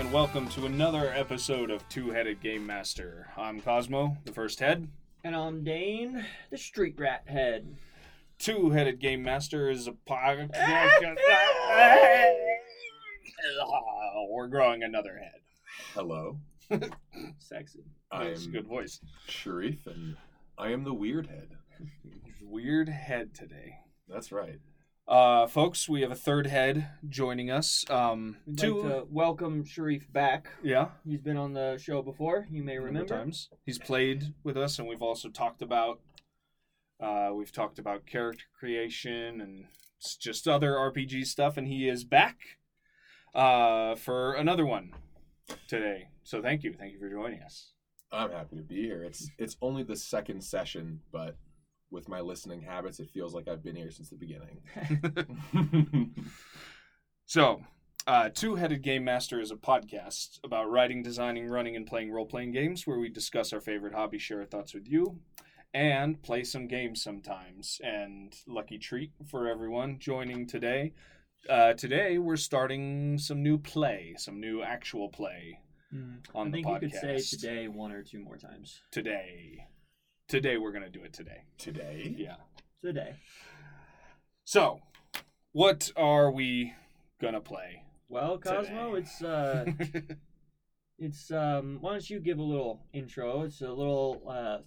everybody, and welcome to another episode of Two Headed Game Master. I'm Cosmo, the first head. And I'm Dane, the street rat head. Two Headed Game Master is a podcast. We're growing another head. Hello, Sexy. That's a I'm good voice. Sharif, and I am the Weird Head. Weird head today. That's right. Uh, folks, we have a third head joining us. Um, We'd two, like to welcome Sharif back. yeah, He's been on the show before, you may remember. times. He's played with us, and we've also talked about. Uh, we've talked about character creation and just other RPG stuff, and he is back uh, for another one today. So thank you, thank you for joining us. I'm happy to be here. It's it's only the second session, but with my listening habits, it feels like I've been here since the beginning. So, uh, Two Headed Game Master is a podcast about writing, designing, running, and playing role playing games where we discuss our favorite hobby, share our thoughts with you, and play some games sometimes. And lucky treat for everyone joining today. Uh, today, we're starting some new play, some new actual play Mm. on I the think podcast. you could say today one or two more times. Today. Today, we're going to do it today. Today, Yeah. Today. So, what are we going to play? Well, Cosmo, Today. it's uh it's um why don't you give a little intro? It's a little uh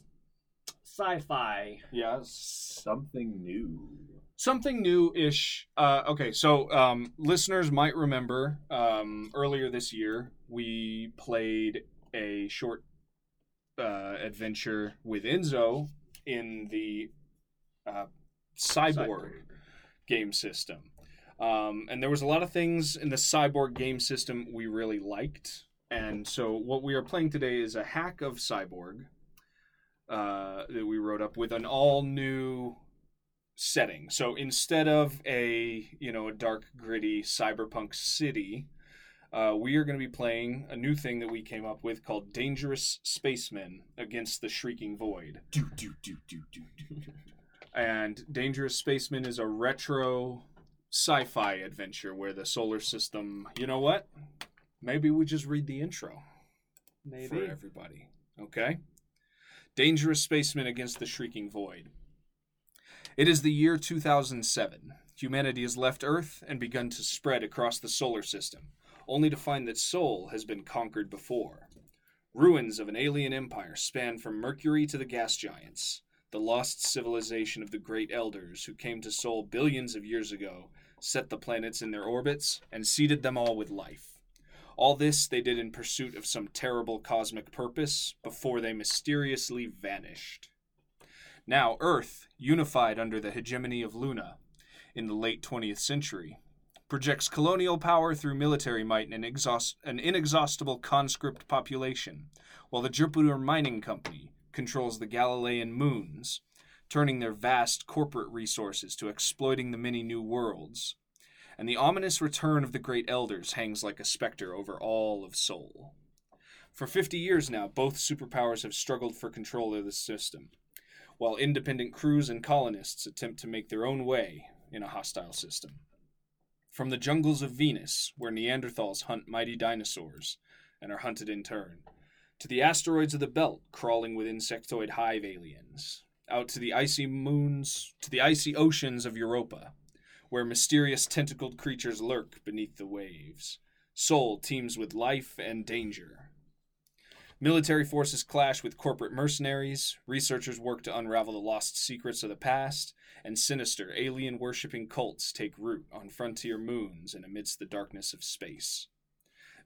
sci-fi. yes. something new. something new-ish uh, okay so um, listeners might remember um, earlier this year we played a short uh, adventure with enzo in the uh, cyborg, game system. Um, and there was a lot of things in the cyborg game system we really liked. And so what we are playing today is a hack of cyborg uh, that we wrote up with an all new setting. So instead of a you know a dark gritty cyberpunk city, uh, we are going to be playing a new thing that we came up with called Dangerous Spaceman Against the Shrieking Void. Do do do do do do. do. And Dangerous Spaceman is a retro sci-fi adventure where the solar system. You know what? Maybe we just read the intro Maybe. for everybody. Okay? Dangerous Spaceman Against the Shrieking Void. It is the year 2007. Humanity has left Earth and begun to spread across the solar system, only to find that Sol has been conquered before. Ruins of an alien empire span from Mercury to the gas giants, the lost civilization of the Great Elders who came to Sol billions of years ago, set the planets in their orbits, and seeded them all with life. All this they did in pursuit of some terrible cosmic purpose before they mysteriously vanished. Now, Earth, unified under the hegemony of Luna in the late 20th century, projects colonial power through military might and exhaust- an inexhaustible conscript population, while the Jupiter Mining Company controls the Galilean moons, turning their vast corporate resources to exploiting the many new worlds and the ominous return of the great elders hangs like a specter over all of Sol. For 50 years now, both superpowers have struggled for control of the system, while independent crews and colonists attempt to make their own way in a hostile system. From the jungles of Venus, where Neanderthals hunt mighty dinosaurs and are hunted in turn, to the asteroids of the belt crawling with insectoid hive aliens, out to the icy moons, to the icy oceans of Europa, where mysterious tentacled creatures lurk beneath the waves. Sol teems with life and danger. Military forces clash with corporate mercenaries, researchers work to unravel the lost secrets of the past, and sinister alien worshipping cults take root on frontier moons and amidst the darkness of space.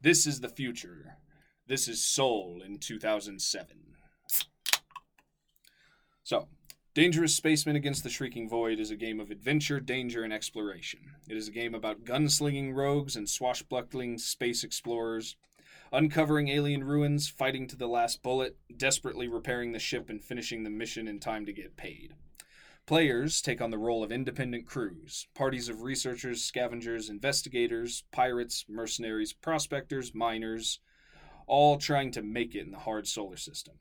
This is the future. This is Sol in 2007. So, Dangerous Spaceman Against the Shrieking Void is a game of adventure, danger, and exploration. It is a game about gunslinging rogues and swashbuckling space explorers, uncovering alien ruins, fighting to the last bullet, desperately repairing the ship, and finishing the mission in time to get paid. Players take on the role of independent crews, parties of researchers, scavengers, investigators, pirates, mercenaries, prospectors, miners, all trying to make it in the hard solar system.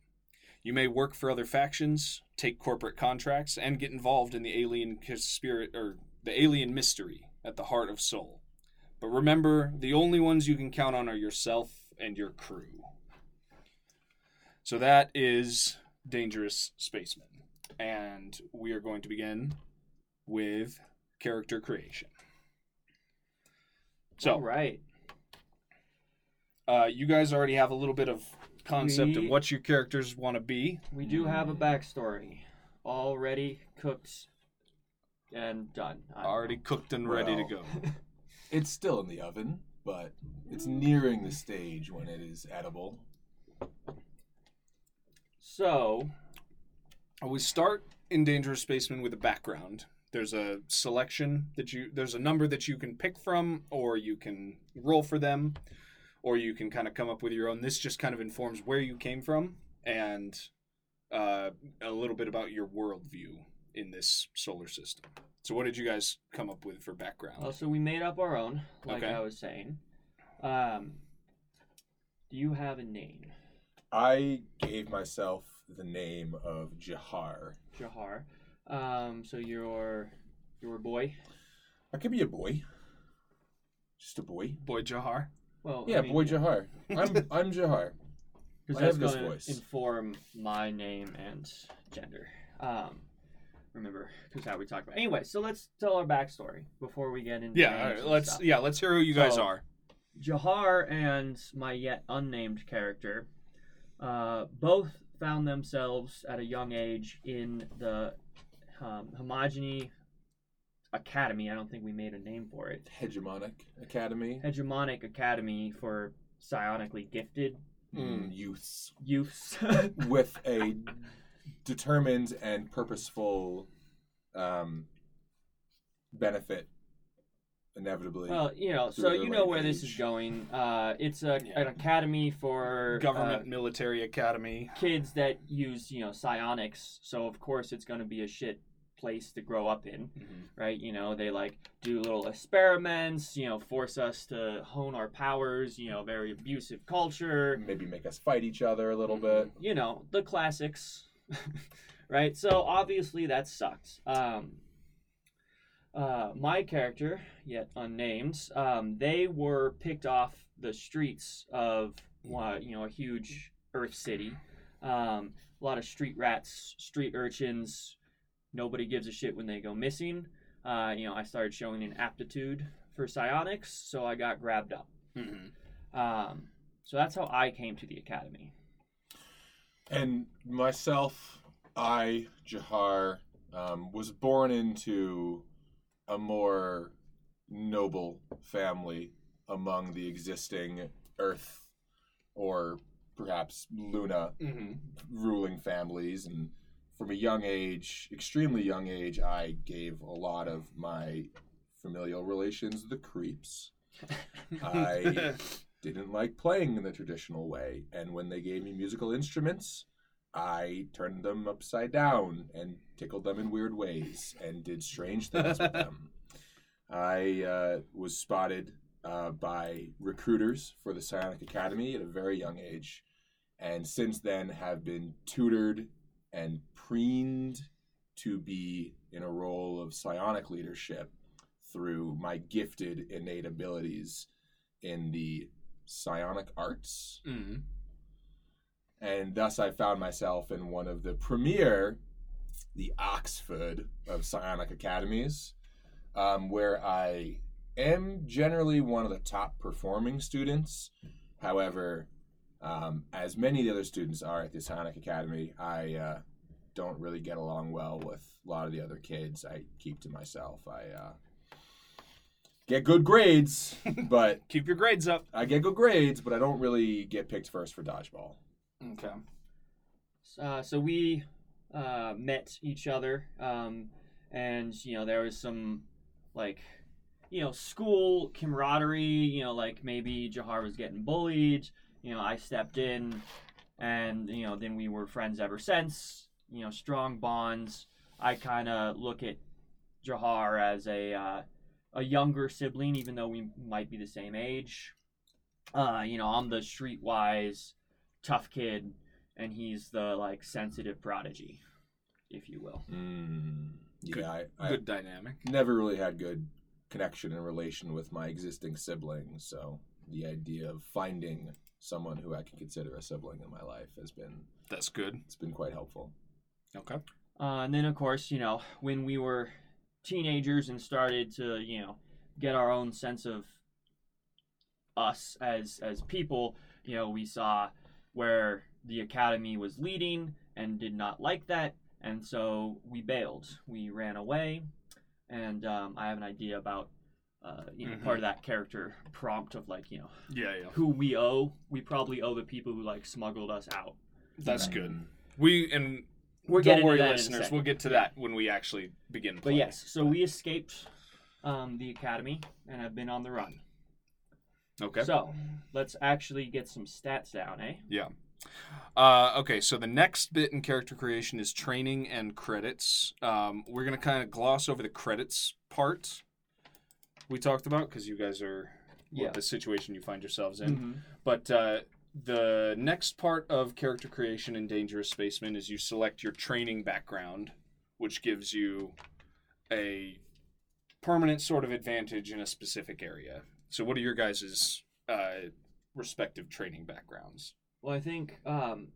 You may work for other factions, take corporate contracts, and get involved in the alien spirit or the alien mystery at the heart of Sol. But remember, the only ones you can count on are yourself and your crew. So that is Dangerous Spaceman. And we are going to begin with character creation. So, All right. uh, you guys already have a little bit of concept We- of what your characters want to be. We do have a backstory already cooked and done. I Already know. cooked and ready to go. It's still in the oven, but it's nearing the stage when it is edible. So, We start in Dangerous Spaceman with a background. There's a selection that you there's a number that you can pick from or you can roll for them or you can kind of come up with your own. This just kind of informs where you came from and uh, a little bit about your worldview in this solar system. So what did you guys come up with for background? oh, so we made up our own, like Okay. I was saying. Um, do you have a name, I gave myself the name of Jahar. Jahar? Um, so you're you're a boy. I could be a boy. Just a boy. Boy Jahar. Well, Yeah, I mean, boy Jahar. I'm I'm Jahar. Because I that's have this going to voice. inform my name and gender. Um, remember, because how we talked about. Anyway, so let's tell our backstory before we get into. Yeah, names all right, let's stuff. yeah, let's hear who you guys are. Jahar and my yet unnamed character uh, both found themselves at a young age in the um, Homogeny Academy. I don't think we made a name for it. Hegemonic Academy. Hegemonic Academy for psionically gifted Mm, youths youths. with a determined and purposeful um, benefit inevitably. Well, you know, so you know late where this is going. Uh, it's a, Yeah. an academy for Government uh, Military Academy. kids that use, you know, psionics. So of course it's going to be a shit place to grow up in, right? You know, they like do little experiments. You know, force us to hone our powers. You know, very abusive culture. maybe make us fight each other a little Mhm. bit. You know, the classics, right? So obviously that sucks. Um, uh, my character, yet unnamed, um, they were picked off the streets of uh, you know a huge Earth city. Um, a lot of street rats, street urchins. Nobody gives a shit when they go missing. Uh, you know, I started showing an aptitude for psionics, so I got grabbed up. Mm-hmm. Um, so that's how I came to the academy. And myself, I, Jahar, um, was born into a more noble family among the existing Earth or perhaps Luna Mm-hmm. ruling families. And from a young age, extremely young age, I gave a lot of my familial relations the creeps. I- didn't like playing in the traditional way, and when they gave me musical instruments, I turned them upside down and tickled them in weird ways and did strange things with them. I uh, was spotted uh, by recruiters for the Psionic Academy at a very young age, and since then have been tutored and preened to be in a role of psionic leadership through my gifted innate abilities in the psionic arts. mm And thus I found myself in one of the premier, the Oxford of psionic academies, um, where I am generally one of the top performing students. However, um, as many of the other students are at the Psionic Academy, I uh, don't really get along well with a lot of the other kids. I keep to myself. I uh, get good grades, but Keep your grades up. I get good grades, but I don't really get picked first for dodgeball. Okay. Uh, so we uh, met each other, um, and you know there was some like you know school camaraderie. You know, like maybe Jahar was getting bullied. You know, I stepped in, and you know then we were friends ever since. You know, strong bonds. I kind of look at Jahar as a uh, a younger sibling, even though we might be the same age. Uh, you know, I'm the streetwise tough kid and he's the like sensitive prodigy, if you will. Mm, yeah, Good- I, I Good dynamic. never really had good connection and relation with my existing siblings. So the idea of finding someone who I can consider a sibling in my life has been That's good. it's been quite helpful. Okay. Uh, and then, of course, you know, when we were teenagers and started to, you know, get our own sense of us as as people, you know, we saw where the academy was leading and did not like that, and so we bailed. We ran away, and um, I have an idea about. Uh, you know, Mhm. part of that character prompt of like, you know, Yeah, yeah. who we owe. We probably owe the people who like smuggled us out. That's Mm. good. We and We're don't to worry, that in a listeners. We'll get to that when we actually begin But playing. yes, so we escaped um, the academy and have been on the run. Okay. So let's actually get some stats down, eh? Yeah. Uh, okay, so the next bit in character creation is training and credits. Um, we're gonna kind of gloss over the credits part we talked about because you guys are Yeah. the situation you find yourselves in. Mhm. But uh, the next part of character creation in Dangerous Spaceman is you select your training background, which gives you a permanent sort of advantage in a specific area. So, what are your guys' uh, respective training backgrounds? Well, I think um,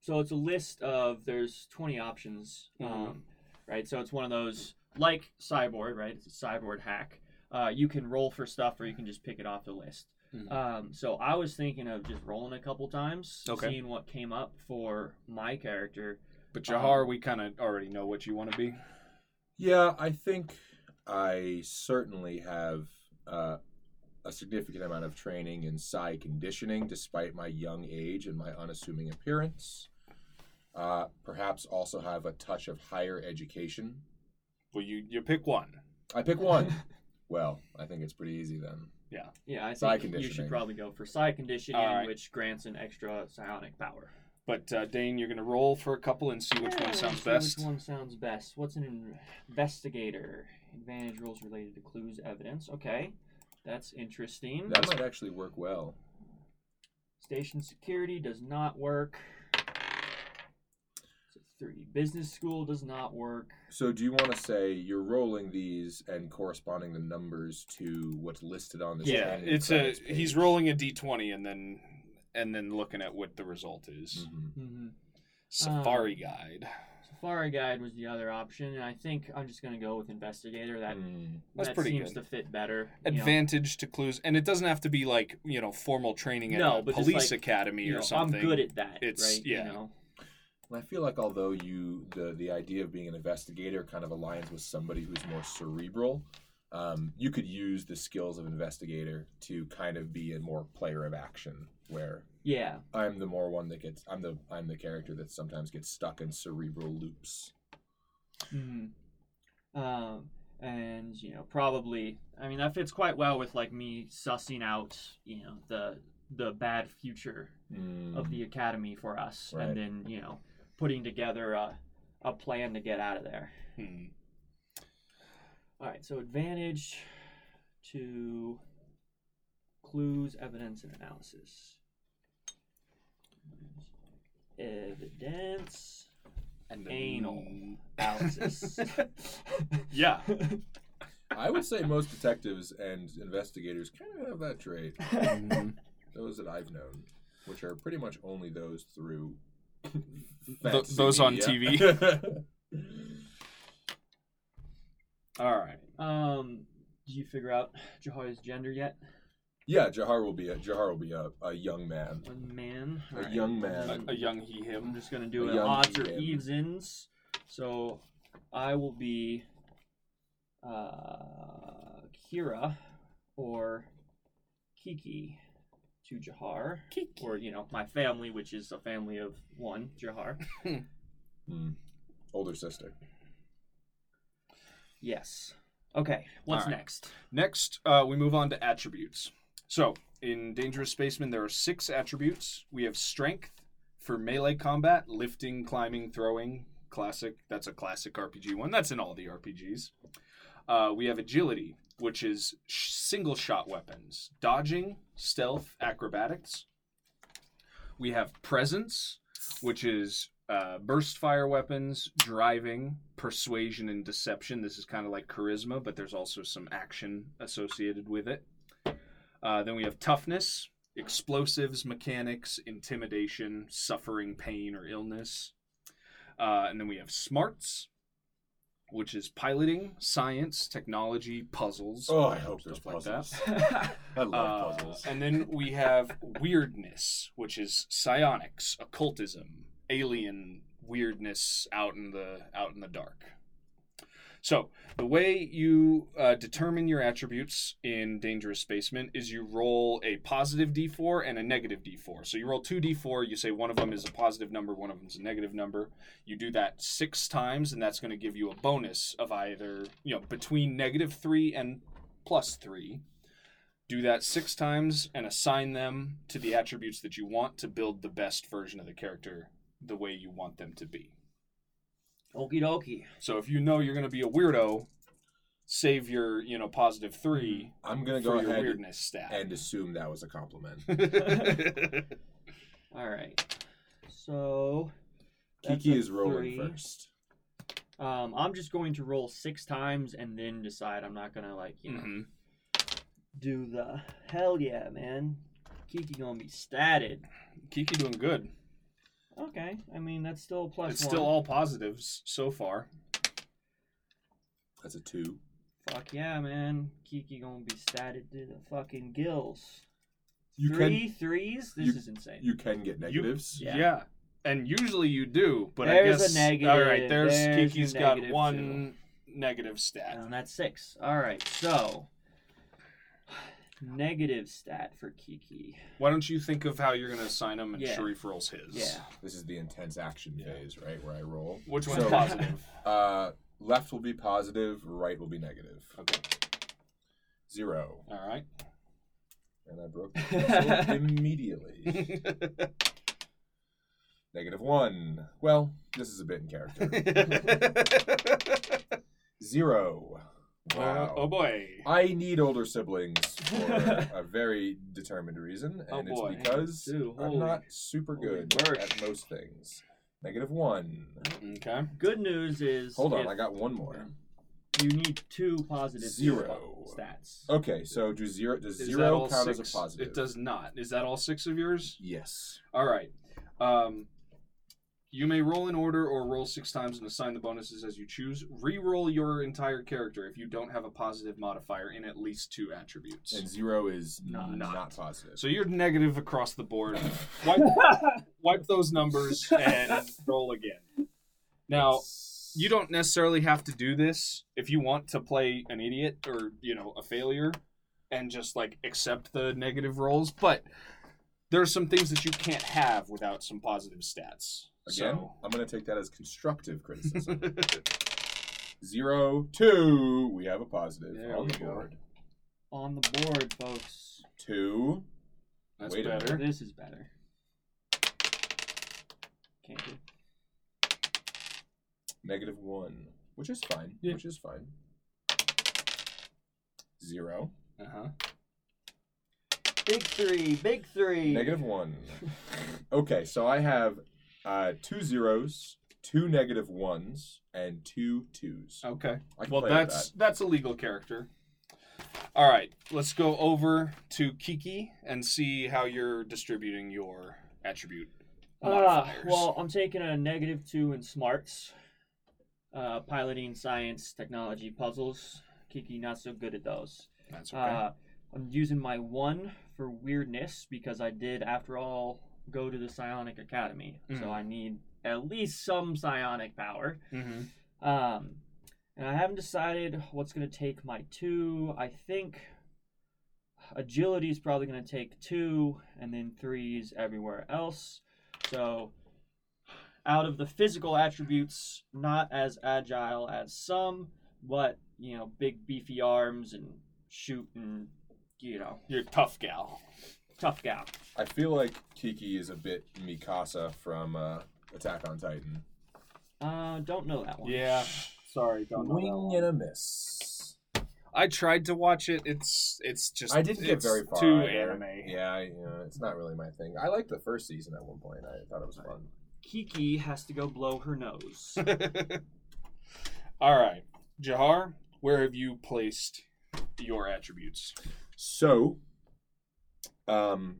so. It's a list of there's 20 options, Mhm. um, right? So it's one of those like Cyborg, right? It's a Cyborg hack. Uh, you can roll for stuff, or you can just pick it off the list. Mhm. Um, so I was thinking of just rolling a couple times, Okay. seeing what came up for my character. But Jahar, Um, we kind of already know what you want to be. Yeah, I think I certainly have uh, a significant amount of training in psi conditioning, despite my young age and my unassuming appearance. Uh, perhaps also have a touch of higher education. Well, you you pick one. I pick one. well, I think it's pretty easy then. Yeah, Yeah, I Psi think you should conditioning. probably go for psi conditioning, Alright. which grants an extra psionic power. But uh, Dane, you're gonna roll for a couple and see which Yeah, one sounds let's see best. Which one sounds best? What's an investigator? Advantage rolls related to clues, evidence. Okay, that's interesting. That might actually work well. Station security does not work. So Three business school does not work. So, do you want to say you're rolling these and corresponding the numbers to what's listed on this? Yeah, it's a credits he's rolling a d20 and then and then looking at what the result is. Mhm. Mm-hmm. Safari guide. Safari guide was the other option, and I think I'm just gonna go with investigator. That Mm. That's that pretty seems good. to fit better. you know. Advantage to clues, and it doesn't have to be like you know formal training at No, a police like, academy You or know, something. I'm good at that. It's- right? yeah. You know? And I feel like although you the the idea of being an investigator kind of aligns with somebody who's more cerebral, um, you could use the skills of investigator to kind of be a more player of action, where Yeah. I'm the more one that gets I'm the I'm the character that sometimes gets stuck in cerebral loops. hmm Um, and you know, probably, I mean, that fits quite well with like me sussing out, you know, the the bad future Mm. of the academy for us, Right. and then you know, putting together a a plan to get out of there. Hmm. All right, so advantage to clues, evidence, and analysis. Evidence, And Anal. analysis. yeah. I would say most detectives and investigators kind of have that trait. Mhm. Those that I've known, which are pretty much only those through Th- fantasy those on TV. All right. Um, did you figure out Jahar's gender yet? yeah, Jahar will be a Jahar will be a, a young man. A man. A Alright. young man. A, a young he him. I'm just gonna do A an odds or him. eves ins. So I will be uh, Kira or Kiki to Jahar, or you know my family, which is a family of one Jahar. Hmm. Older sister. Yes. Okay. What's Alright. next? Next, uh, we move on to attributes. So, in Dangerous Spaceman, there are six attributes. We have strength for melee combat, lifting, climbing, throwing. Classic. That's a classic RPG one. That's in all the RPGs. Uh, we have agility, which is sh- single shot weapons, dodging, stealth, acrobatics. We have presence, which is uh, burst fire weapons, driving, persuasion, and deception. This is kind of like charisma, but there's also some action associated with it. Uh, then we have toughness, explosives, mechanics, intimidation, suffering, pain, or illness. Uh, and then we have smarts, which is piloting, science, technology, puzzles. Oh, I hope there's stuff like that. puzzles. I love Uh, puzzles. and then we have weirdness, which is psionics, occultism, alien weirdness out in the out in the dark. So the way you uh, determine your attributes in Dangerous Spaceman is you roll a positive D4 and a negative D4. So you roll two D4. You say one of them is a positive number, one of them is a negative number. You do that six times, and that's going to give you a bonus of either you know between negative three and plus three do that six times and assign them to the attributes that you want to build the best version of the character the way you want them to be. Okie dokie. So if you know you're going to be a weirdo, save your, you know, positive 3 I'm gonna for go your ahead weirdness stat. and assume that was a compliment. All right. So. Kiki is rolling three. first. Um, I'm just going to roll six times and then decide. I'm not gonna like you know Mhm. do the hell yeah, man. Kiki gonna be statted. Kiki doing good. Okay, I mean that's still a plus it's one. still all positives so far. That's a two. Fuck yeah, man. Kiki gonna be statted to the fucking gills. You Three threes? This you- is insane. you can get negatives. Yeah. Yeah. And usually you do, but There's I a guess negative, All right, there's, there's Kiki's got one negative stat. and that's six. Alright, so negative stat for Kiki. Why don't you think of how you're going to assign him and Yeah. Sharif rolls his? Yeah. This is the intense action Yeah. phase, right? Where I roll. Which one's So- positive? Uh, left will be positive, right will be negative. Okay. Zero. All right. And I broke the pencil immediately. Negative one. Well, this is a bit in character. Zero. Wow. oh boy. I need older siblings for a very determined reason, and Oh, it's because Dude, I'm not super good at most things. Negative one. Okay. Good news is Hold on, I got one more. you need two positive Zero. stats. Okay, so do zero does Is zero count six? as a positive? It does not. Is that all six of yours? Yes. All right. Um, you may roll in order or roll six times and assign the bonuses as you choose. Re-roll your entire character if you don't have a positive modifier in at least two attributes. And zero is Not. not, not positive. So you're negative across the board. Wipe, wipe those numbers and roll again. Now, you don't necessarily have to do this if you want to play an idiot or, you know, a failure and just like accept the negative rolls, but there are some things that you can't have without some positive stats. Again, So- I'm going to take that as constructive criticism. Zero, two. We have a positive There on we the go. board. On the board, folks. Two. That's a better. This is better. Can't do. Negative one, which is fine. Yeah. Which is fine. Zero. Uh-huh. Big three, big three. Negative one. Okay, so I have uh, two zeros, two negative ones, and two twos. Okay. I can Well, play with that's that's a legal character. All right, let's go over to Kiki and see how you're distributing your attribute Ah, modifiers. well, I'm taking a negative two in smarts. Uh, piloting, science, technology, puzzles. Kiki not so good at those. that's okay. Uh, I'm using my one for weirdness because I did, after all, go to the Psionic Academy. Mhm. So I need at least some psionic power. mm-hmm. Um, and I haven't decided what's going to take my two. I think agility is probably going to take two, and then threes everywhere else. So, out of the physical attributes, not as agile as some, but you know, big beefy arms and shoot and you know, You're a tough gal. Tough gal. I feel like Kiki is a bit Mikasa from uh, Attack on Titan. Uh, don't know that one. Yeah. Sorry, don't know that Wing one. and a miss. I tried to watch it. It's it's just I didn't get it's very far. Too either. anime. Yeah, I- you know, it's not really my thing. I liked the first season at one point. I thought it was fun. Kiki has to go blow her nose. All right, Jahar, where have you placed your attributes? So, um,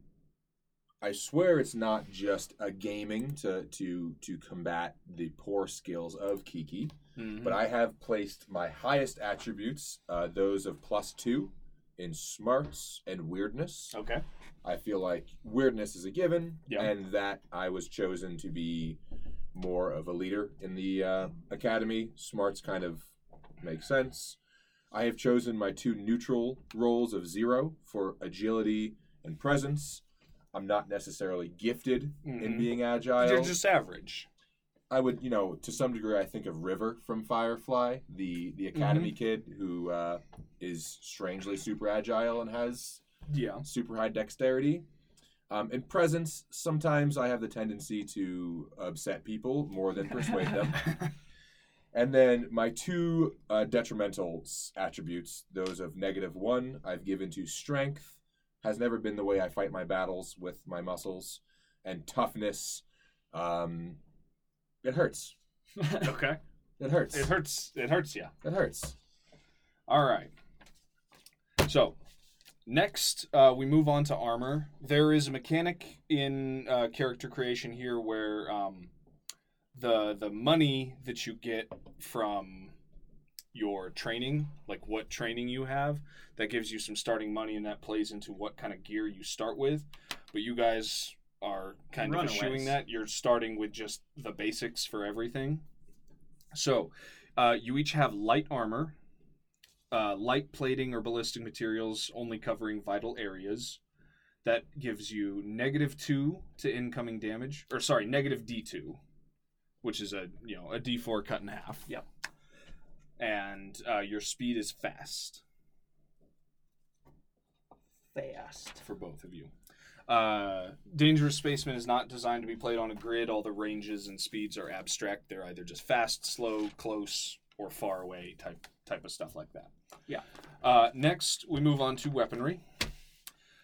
I swear it's not just a gaming to to to combat the poor skills of Kiki, Mm-hmm. but I have placed my highest attributes, uh, those of plus two, in smarts and weirdness. okay. I feel like weirdness is a given, Yeah. and that I was chosen to be more of a leader in the uh, academy. Smarts kind of make sense. I have chosen my two neutral roles of zero for agility and presence. I'm not necessarily gifted in Mhm. being agile. You're just average. I would, you know, to some degree, I think of River from Firefly, the the academy kid who uh, is strangely super agile and has Yeah. super high dexterity. Um, in presence, sometimes I have the tendency to upset people more than persuade them. And then my two uh, detrimental attributes, those of negative one, I've given to strength, has never been the way I fight my battles with my muscles, and toughness. Um, it hurts. okay. It hurts. It hurts. It hurts Yeah. It hurts. All right. So, next uh, we move on to armor. There is a mechanic in uh, character creation here where um, the the money that you get from your training, like what training you have, that gives you some starting money, and that plays into what kind of gear you start with. But you guys are kind of Runaways. eschewing that. You're starting with just the basics for everything. So, uh, you each have light armor, uh, light plating or ballistic materials only covering vital areas. That gives you negative two to incoming damage, or sorry, negative D two, which is a you know a D four cut in half. Yep. And uh, your speed is fast Fast. for both of you. Uh, Dangerous Spaceman is not designed to be played on a grid. All the ranges and speeds are abstract. They're either just fast, slow, close, or far away type type of stuff like that. Yeah. Uh, next, we move on to weaponry.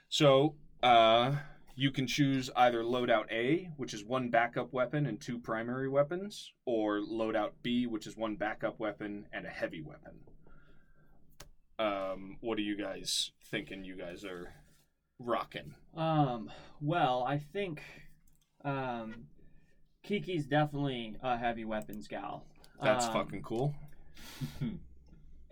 So uh, you can choose either loadout A, which is one backup weapon and two primary weapons, or loadout B, which is one backup weapon and a heavy weapon. Um, what are you guys thinking? You guys are rocking. Um, well, I think um, Kiki's definitely a heavy weapons gal. That's Um, fucking cool.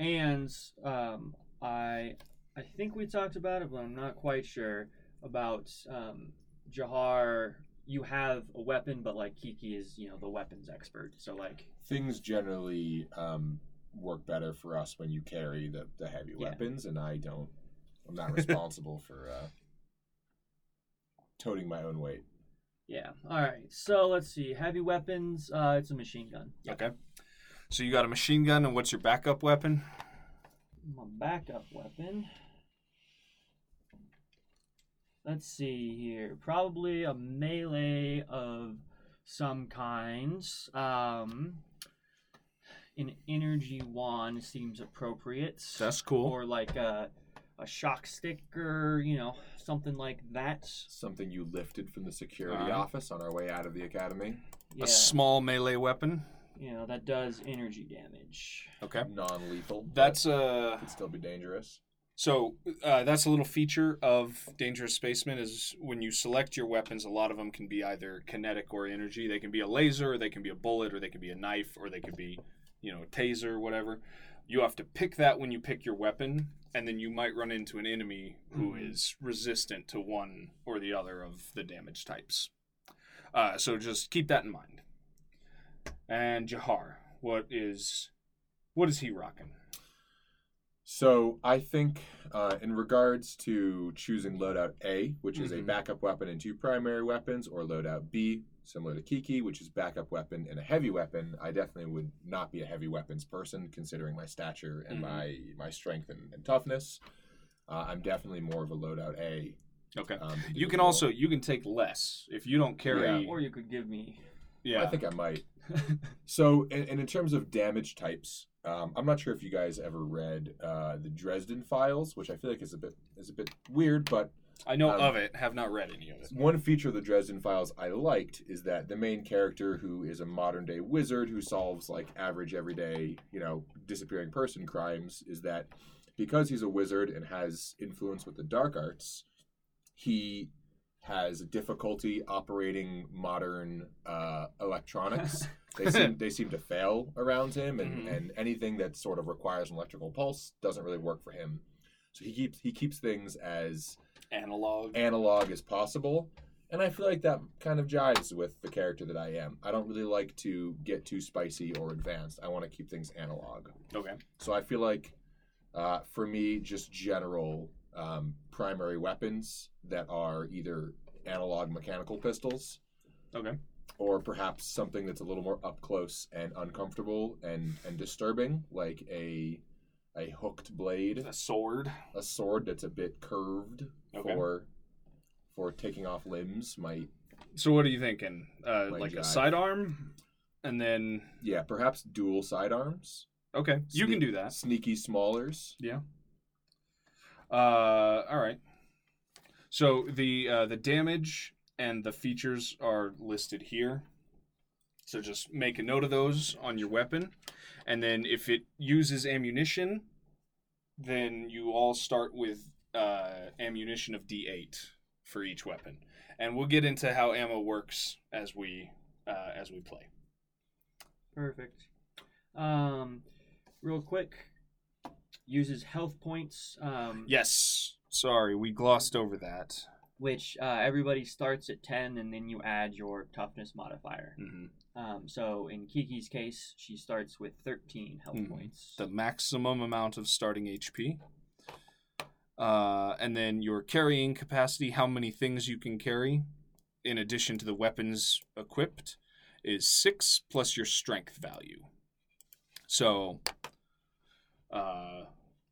And um, I I think we talked about it, but I'm not quite sure about um, Jahar. You have a weapon, but like Kiki is, you know, the weapons expert. So like, Things generally um, work better for us when you carry the, the heavy Yeah. weapons, and I don't. I'm not responsible for uh, toting my own weight. yeah. All right. So let's see. Heavy weapons. Uh, it's a machine gun. Okay. So you got a machine gun, and what's your backup weapon? My backup weapon. Let's see here. Probably a melee of some kinds. Um, an energy wand seems appropriate. That's cool. Or like a, a shock sticker, you know, something like that. Something you lifted from the security Alright. office on our way out of the academy. Yeah, A small melee weapon. you know, that does energy damage. Okay. Non-lethal. That's uh could still be dangerous. So uh, that's a little feature of Dangerous Spaceman is when you select your weapons, a lot of them can be either kinetic or energy. They can be a laser, or they can be a bullet, or they can be a knife, or they could be, you know, a taser, whatever. You have to pick that when you pick your weapon, and then you might run into an enemy who is Mhm. resistant to one or the other of the damage types. Uh, so just keep that in mind. And Jahar, what is what is he rocking? So I think, uh, in regards to choosing loadout A, which is a Mhm. backup weapon and two primary weapons, or loadout B, similar to Kiki, which is backup weapon and a heavy weapon, I definitely would not be a heavy weapons person, considering my stature and Mhm. my my strength and, and toughness. Uh, I'm definitely more of a loadout A. Okay. Um, You can also you can take less if you don't carry. Yeah. Or you could give me. Yeah. I think I might. So, and, and in terms of damage types, um, I'm not sure if you guys ever read uh, the Dresden Files, which I feel like is a bit is a bit weird, but I know Um, of it, have not read any of it. One feature of the Dresden Files I liked is that the main character, who is a modern day wizard who solves like average everyday, you know, disappearing person crimes, is that because he's a wizard and has influence with the dark arts, he has difficulty operating modern uh, electronics. they seem they seem to fail around him, and, Mhm. and anything that sort of requires an electrical pulse doesn't really work for him. So he keeps he keeps things as Analog. analog as possible. And I feel like that kind of jives with the character that I am. I don't really like to get too spicy or advanced. I want to keep things analog. Okay. So I feel like, uh, for me, just general um, primary weapons that are either analog mechanical pistols Okay. Or perhaps something that's a little more up close and uncomfortable and, and disturbing, like a a hooked blade A sword. a sword that's a bit curved Okay. for for taking off limbs might So what are you thinking? Uh, Like like a jive. sidearm, and then yeah perhaps dual sidearms okay, you can do that. sneaky smallers Yeah. Uh, all right. So the uh, the damage and the features are listed here. So just make a note of those on your weapon, and then if it uses ammunition, then you all start with uh, ammunition of D8 for each weapon, and we'll get into how ammo works as we uh, as we play. Perfect. Um, real quick, uses health points. Um, Yes. Sorry, we glossed over that. Which uh, everybody starts at ten, and then you add your toughness modifier. hmm Um, so in Kiki's case, she starts with thirteen health Mhm. points. the maximum amount of starting HP. Uh, and then your carrying capacity, how many things you can carry, in addition to the weapons equipped, is six plus your strength value. So, uh,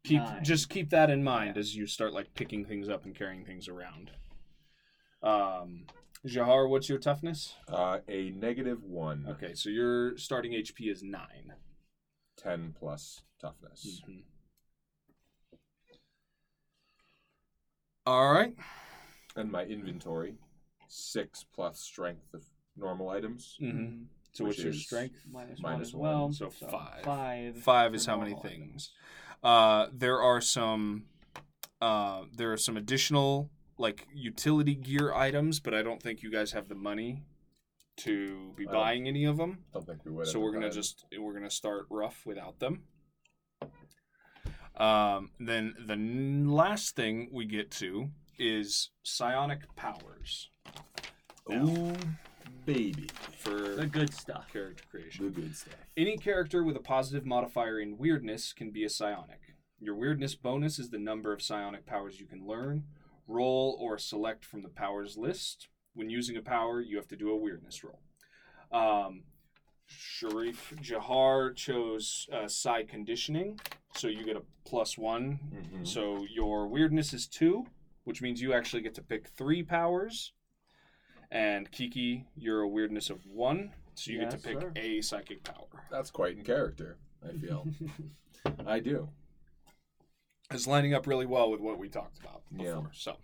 keep Nine. just keep that in mind Yeah. as you start like picking things up and carrying things around. Um, Jahar, what's your toughness? uh, a negative one Okay, so your starting HP is nine. 10 plus toughness Mhm. All right. and my inventory six plus strength of normal items Mm-hmm. So Which what's your strength? Minus, Minus one one, as well. so five. Five. Five is how many things. Uh, there are some. Uh, there are some additional like utility gear items, but I don't think you guys have the money to be I buying any of them. don't think we would so we're gonna time. just we're gonna start rough without them. Um, then the n- last thing we get to is psionic powers ooh baby for The good stuff. character creation. the good stuff Any character with a positive modifier in weirdness can be a psionic. Your weirdness bonus is the number of psionic powers you can learn, roll, or select from the powers list. When using a power, you have to do a weirdness roll. Um, Sharif Jahar chose uh, psi conditioning, so you get a plus one. Mhm. So your weirdness is two, which means you actually get to pick three powers. And Kiki, you're a weirdness of one, so you get to pick sir. a psychic power. that's quite in character i feel i do It's lining up really well with what we talked about before. Yeah. So,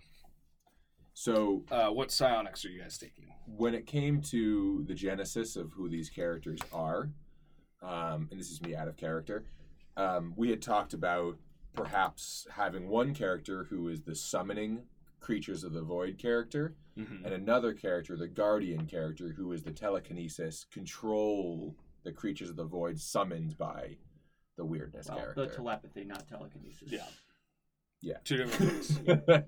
so uh, what psionics are you guys taking? when it came to the genesis of who these characters are, um, and this is me out of character, um, we had talked about perhaps having one character who is the summoning creatures of the void character, Mm-hmm. and another character, the guardian character, who is the telekinesis, control the creatures of the void summoned by the weirdness Well, character. the telepathy, not telekinesis. Yeah. Yeah. Two different things.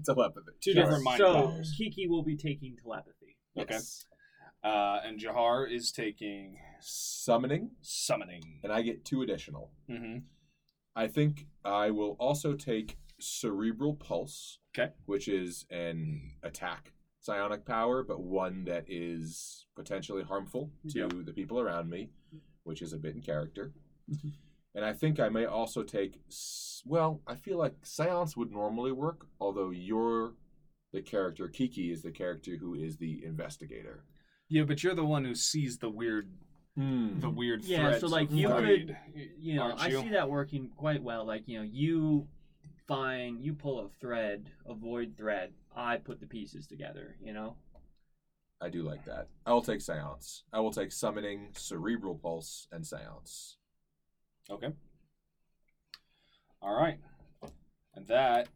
Telepathy. Two Sure. different mind so powers. Kiki will be taking telepathy. Okay. Yes. Uh, and Jahar is taking Summoning, summoning. and I get two additional. Mm-hmm. I think I will also take Cerebral Pulse. Okay. Which is an attack psionic power, but one that is potentially harmful to Yep. the people around me, which is a bit in character. And I think I may also take. Well, I feel like Seance would normally work, although you're the character. Kiki is the character who is the investigator. Yeah, but you're the one who sees the weird, Hmm. the weird Yeah, so, like, you void, could- You know, aren't I you? see that working quite well. Like, you know, you find, you pull a thread, a void thread. I put the pieces together. You know. I do like that. I will take Seance. I will take Summoning, Cerebral Pulse, and Seance. Okay. All right. And that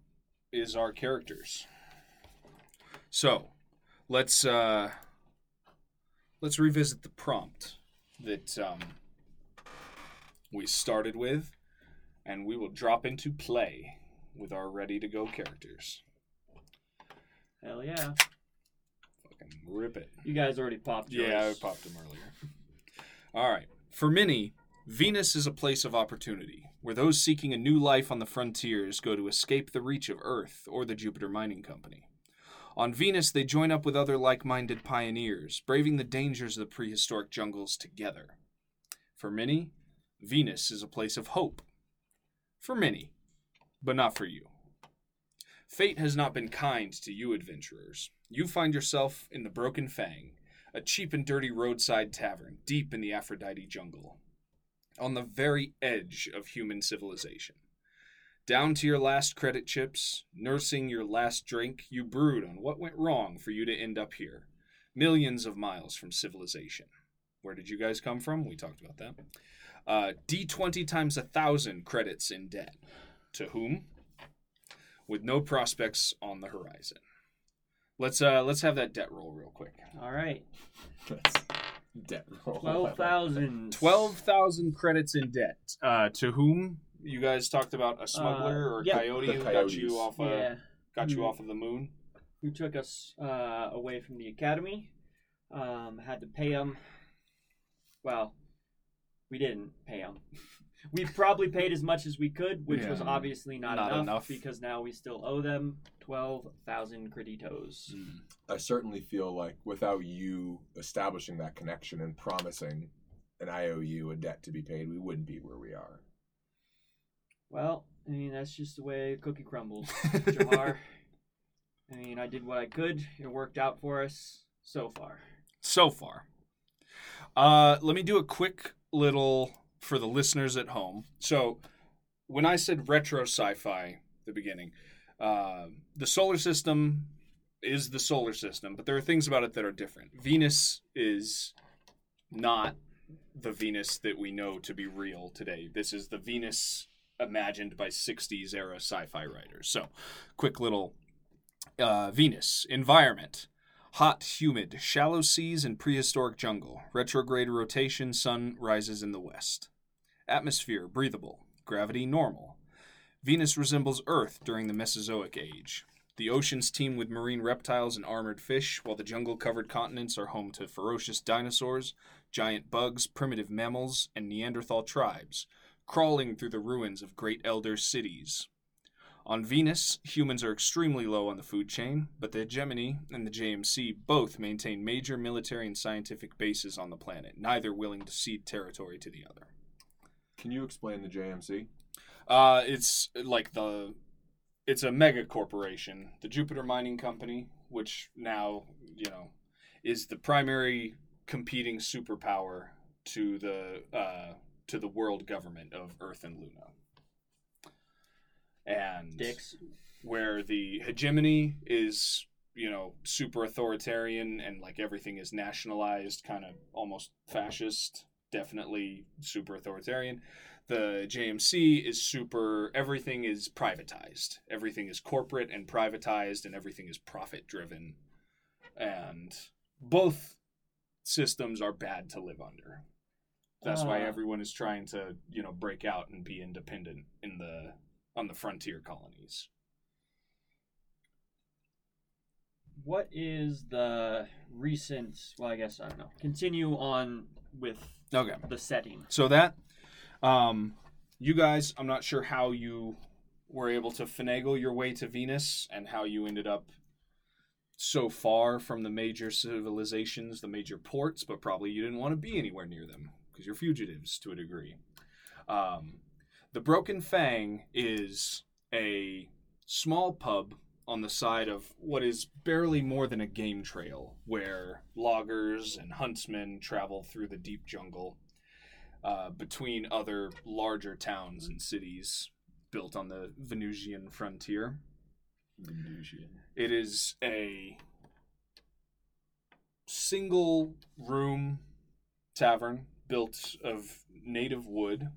is our characters. So, let's uh let's revisit the prompt that um we started with and we will drop into play with our ready to go characters. Hell yeah. Fucking rip it. You guys already popped. Yeah, I popped them earlier. All right. For many, Venus is a place of opportunity, where those seeking a new life on the frontiers go to escape the reach of Earth or the Jupiter Mining Company. On Venus, they join up with other like minded pioneers, braving the dangers of the prehistoric jungles together. For many, Venus is a place of hope. For many, but not for you. Fate has not been kind to you adventurers. You find yourself in the Broken Fang, a cheap and dirty roadside tavern deep in the Aphrodite jungle, on the very edge of human civilization. Down to your last credit chips, nursing your last drink, you brood on what went wrong for you to end up here, millions of miles from civilization. Where did you guys come from? We talked about that. Uh, D20 times a thousand credits in debt. To whom? With no prospects on the horizon. Let's uh let's have that debt roll real quick. All right. Debt roll. Twelve thousand. Twelve thousand credits in debt. Uh, to whom? You guys talked about a smuggler Uh, or a yeah. coyote The who got you off uh, Yeah. got you Hmm. off of the moon. Who took us uh, away from the academy? Um, had to pay him. Well, we didn't pay them. we probably paid as much as we could, which was obviously not, Not enough, enough. because now we still owe them twelve thousand creditos. I certainly feel like without you establishing that connection and promising an IOU, a debt to be paid, we wouldn't be where we are. Well, I mean that's just the way cookie crumbles, Jahar. I mean, I did what I could. It worked out for us so far. so far. Uh, let me do a quick little for the listeners at home. So, when I said retro sci-fi the beginning, uh, the solar system is the solar system, but there are things about it that are different. Venus is not the Venus that we know to be real today. This is the Venus imagined by 60s era sci-fi writers. So, quick little uh, Venus environment. Hot, humid, shallow seas and prehistoric jungle. Retrograde rotation, sun rises in the west. Atmosphere breathable. Gravity normal. Venus resembles Earth during the Mesozoic age. The oceans teem with marine reptiles and armored fish, while the jungle covered continents are home to ferocious dinosaurs, giant bugs, primitive mammals, and Neanderthal tribes, crawling through the ruins of great elder cities. On Venus, humans are extremely low on the food chain, but the hegemony and the JMC both maintain major military and scientific bases on the planet, neither willing to cede territory to the other. Can you explain the JMC? Uh, it's like the, it's a mega corporation, the Jupiter Mining Company, which now you know is the primary competing superpower to the uh, to the world government of Earth and Luna. And Dicks. where the hegemony is you know super authoritarian and like everything is nationalized kind of almost fascist definitely super authoritarian the jmc is super everything is privatized everything is corporate and privatized and everything is profit driven and both systems are bad to live under that's why Ah. everyone is trying to you know break out and be independent in the on the frontier colonies What is the recent? Well, I guess I don't know. Continue on with okay the setting. So that, um, you guys, I'm not sure how you were able to finagle your way to Venus and how you ended up so far from the major civilizations, the major ports, but probably you didn't want to be anywhere near them because you're fugitives to a degree. Um, the Broken Fang is a small pub on the side of what is barely more than a game trail where loggers and huntsmen travel through the deep jungle uh, between other larger towns and cities built on the Venusian frontier. Venusian. It is a single room tavern built of native wood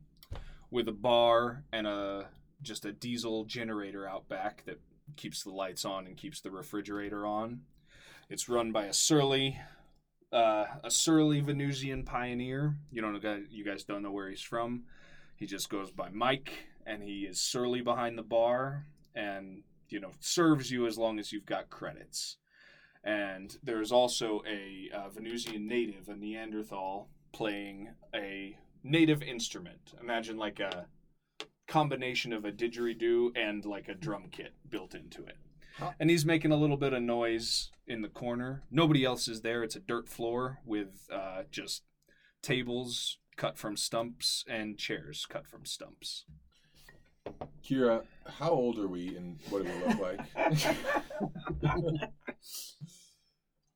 with a bar and a just a diesel generator out back that keeps the lights on and keeps the refrigerator on. It's run by a surly uh, a surly Venusian pioneer. You don't know you guys don't know where he's from. He just goes by Mike and he is surly behind the bar and you know serves you as long as you've got credits. And there's also a Venusian native, a Neanderthal, playing a native instrument. Imagine like a combination of a didgeridoo and like a drum kit built into it. Huh. And he's making a little bit of noise in the corner. Nobody else is there. It's a dirt floor with uh, just tables cut from stumps and chairs cut from stumps. Kira, how old are we and what do we look like?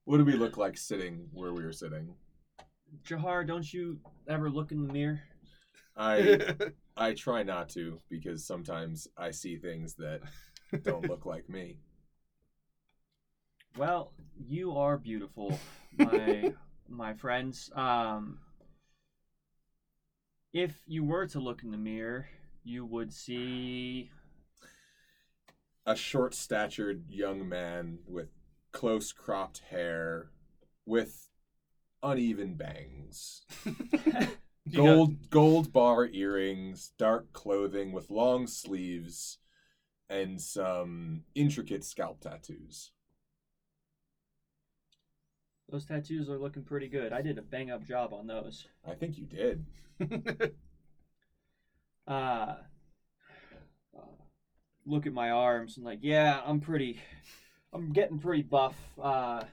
what do we look like sitting where we were sitting? Jahar, don't you ever look in the mirror? I I try not to because sometimes I see things that don't look like me. Well, you are beautiful, my my friends. Um, if you were to look in the mirror, you would see. A short statured young man with close cropped hair with uneven bangs. You got- Gold gold bar earrings, dark clothing with long sleeves, and some intricate scalp tattoos. Those tattoos are looking pretty good. I did a bang up job on those. I think you did. Uh, look at my arms and like, yeah, I'm pretty, I'm getting pretty buff. Uh,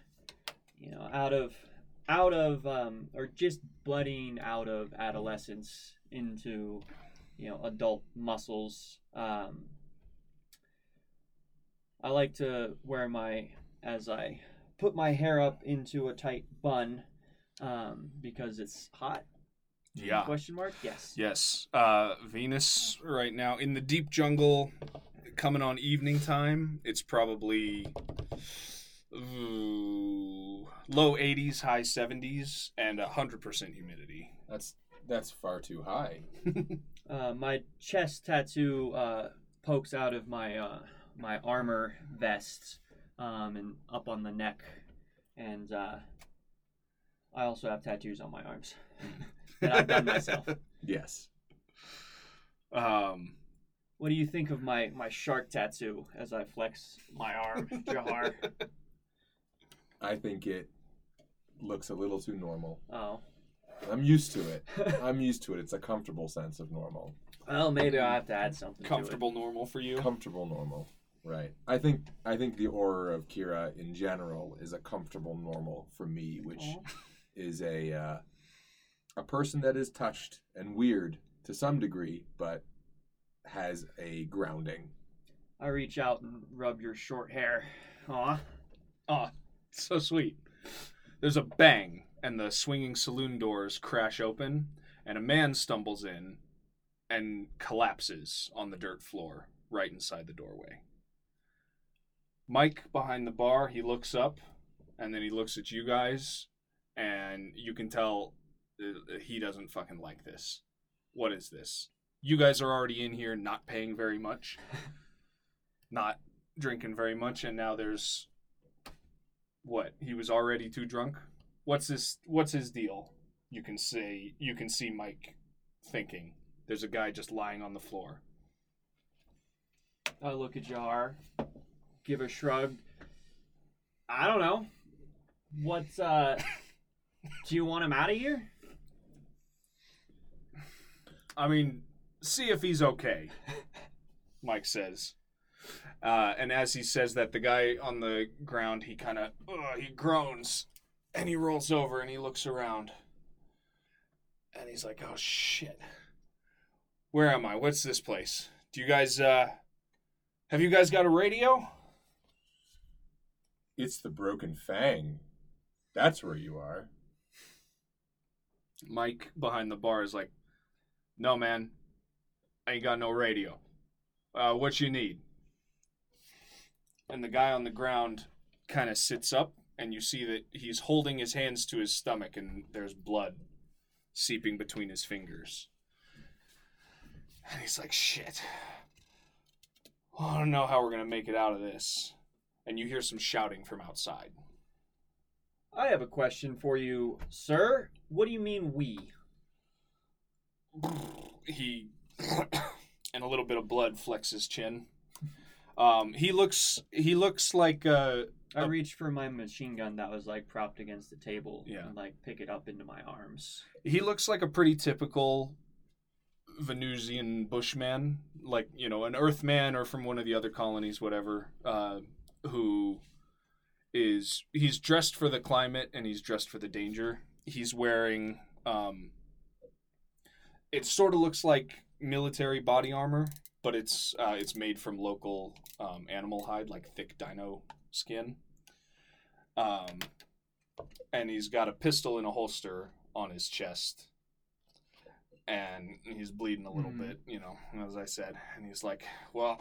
you know, out of, out of, um, or just blooding out of adolescence into, you know, adult muscles. Um, I like to wear my, as I put my hair up into a tight bun, um, because it's hot. yeah. Question mark? Yes. Yes. Uh, Venus right now in the deep jungle, coming on evening time. It's probably ooh, low 80s, high 70s, and 100% humidity. That's that's far too high. Uh, my chest tattoo uh, pokes out of my uh, my armor vest um, and up on the neck, and uh, I also have tattoos on my arms that I've done myself. Yes. Um, What do you think of my my shark tattoo as I flex my arm, Jahar? I think it looks a little too normal. Oh, I'm used to it. I'm used to it. It's a comfortable sense of normal. well, maybe I will have to add something. comfortable normal for you. Comfortable normal. Right. I think I think the aura of Kira in general is a comfortable normal for me, which To it. is a uh, a person that is touched and weird to some degree, but has a grounding. I reach out and rub your short hair. Aw. Oh, so sweet. There's a bang, and the swinging saloon doors crash open, and a man stumbles in and collapses on the dirt floor right inside the doorway. Mike behind the bar, he looks up, and then he looks at you guys, and you can tell uh, he doesn't fucking like this. What is this? You guys are already in here not paying very much, not drinking very much, and now there's what he was already too drunk what's his what's his deal you can say you can see mike thinking there's a guy just lying on the floor I look at Jar, give a shrug. I don't know. What's uh do you want him out of here? i mean see if he's okay mike says uh, and as he says that the guy on the ground he kind of he groans and he rolls over and he looks around and he's like oh shit where am i what's this place do you guys uh have you guys got a radio It's the Broken Fang. That's where you are. Mike behind the bar is like, "No, man, I ain't got no radio." Uh, what you need? And the guy on the ground kind of sits up, and you see that he's holding his hands to his stomach, and there's blood seeping between his fingers. And he's like, shit. I don't know how we're going to make it out of this. And you hear some shouting from outside. I have a question for you, sir. What do you mean we? He, and a little bit of blood flecks his chin. Um, he looks he looks like uh, I reached for my machine gun that was like propped against the table Yeah. and like pick it up into my arms. he looks like a pretty typical Venusian bushman, like you know, an Earthman or from one of the other colonies, whatever. Uh, who is he's dressed for the climate and he's dressed for the danger. He's wearing um, it sort of looks like military body armor, but it's uh, it's made from local um, animal hide, like thick dino skin. Um, and he's got a pistol in a holster on his chest and he's bleeding a little Mhm. bit you know as i said and he's like well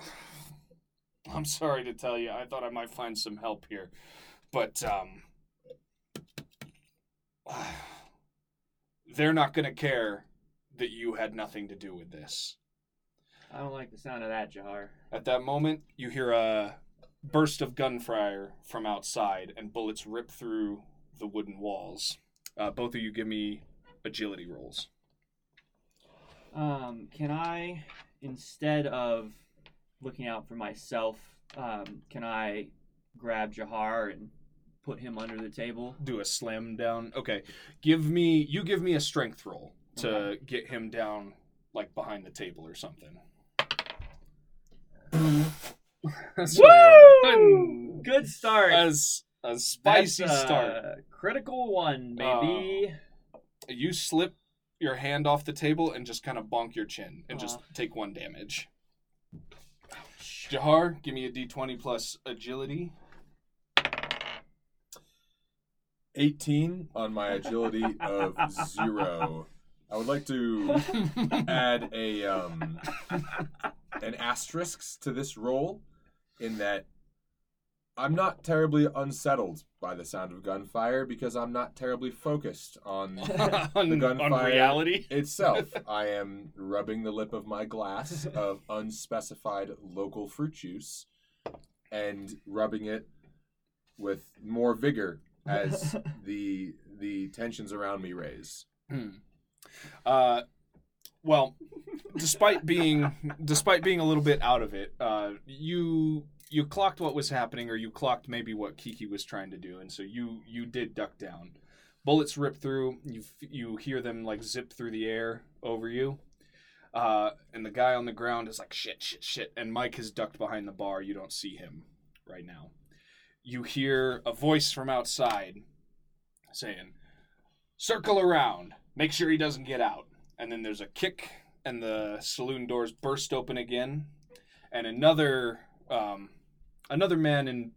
i'm sorry to tell you i thought i might find some help here but um they're not going to care that you had nothing to do with this I don't like the sound of that, Jahar. at that moment you hear a burst of gunfire from outside and bullets rip through the wooden walls uh, both of you give me agility rolls Um, can I, instead of looking out for myself, um, can I grab Jahar and put him under the table? do a slam down. Okay, give me you give me a strength roll to Okay. get him down like behind the table or something. Woo! Good start. As a spicy That's a start, Critical one, uh, maybe. you slip your hand off the table and just kind of bonk your chin and just uh-huh. take one damage. Jahar, give me a d20 plus agility. 18 on my agility of zero. I would like to add a um, an asterisk to this roll in that I'm not terribly unsettled by the sound of gunfire because I'm not terribly focused on on, The on gunfire. reality. itself. I am rubbing the lip of my glass of unspecified local fruit juice and rubbing it with more vigor as the the tensions around me raise. Hmm. Uh, well, despite being despite being a little bit out of it, uh, you you clocked what was happening, or you clocked maybe what Kiki was trying to do, and so you you did duck down. Bullets rip through. You you hear them like zip through the air over you. Uh, and the guy on the ground is like shit, shit, shit. And Mike has ducked behind the bar. You don't see him right now. You hear a voice from outside saying, "Circle around." make sure he doesn't get out. And then there's a kick, and the saloon doors burst open again, and another um, another man in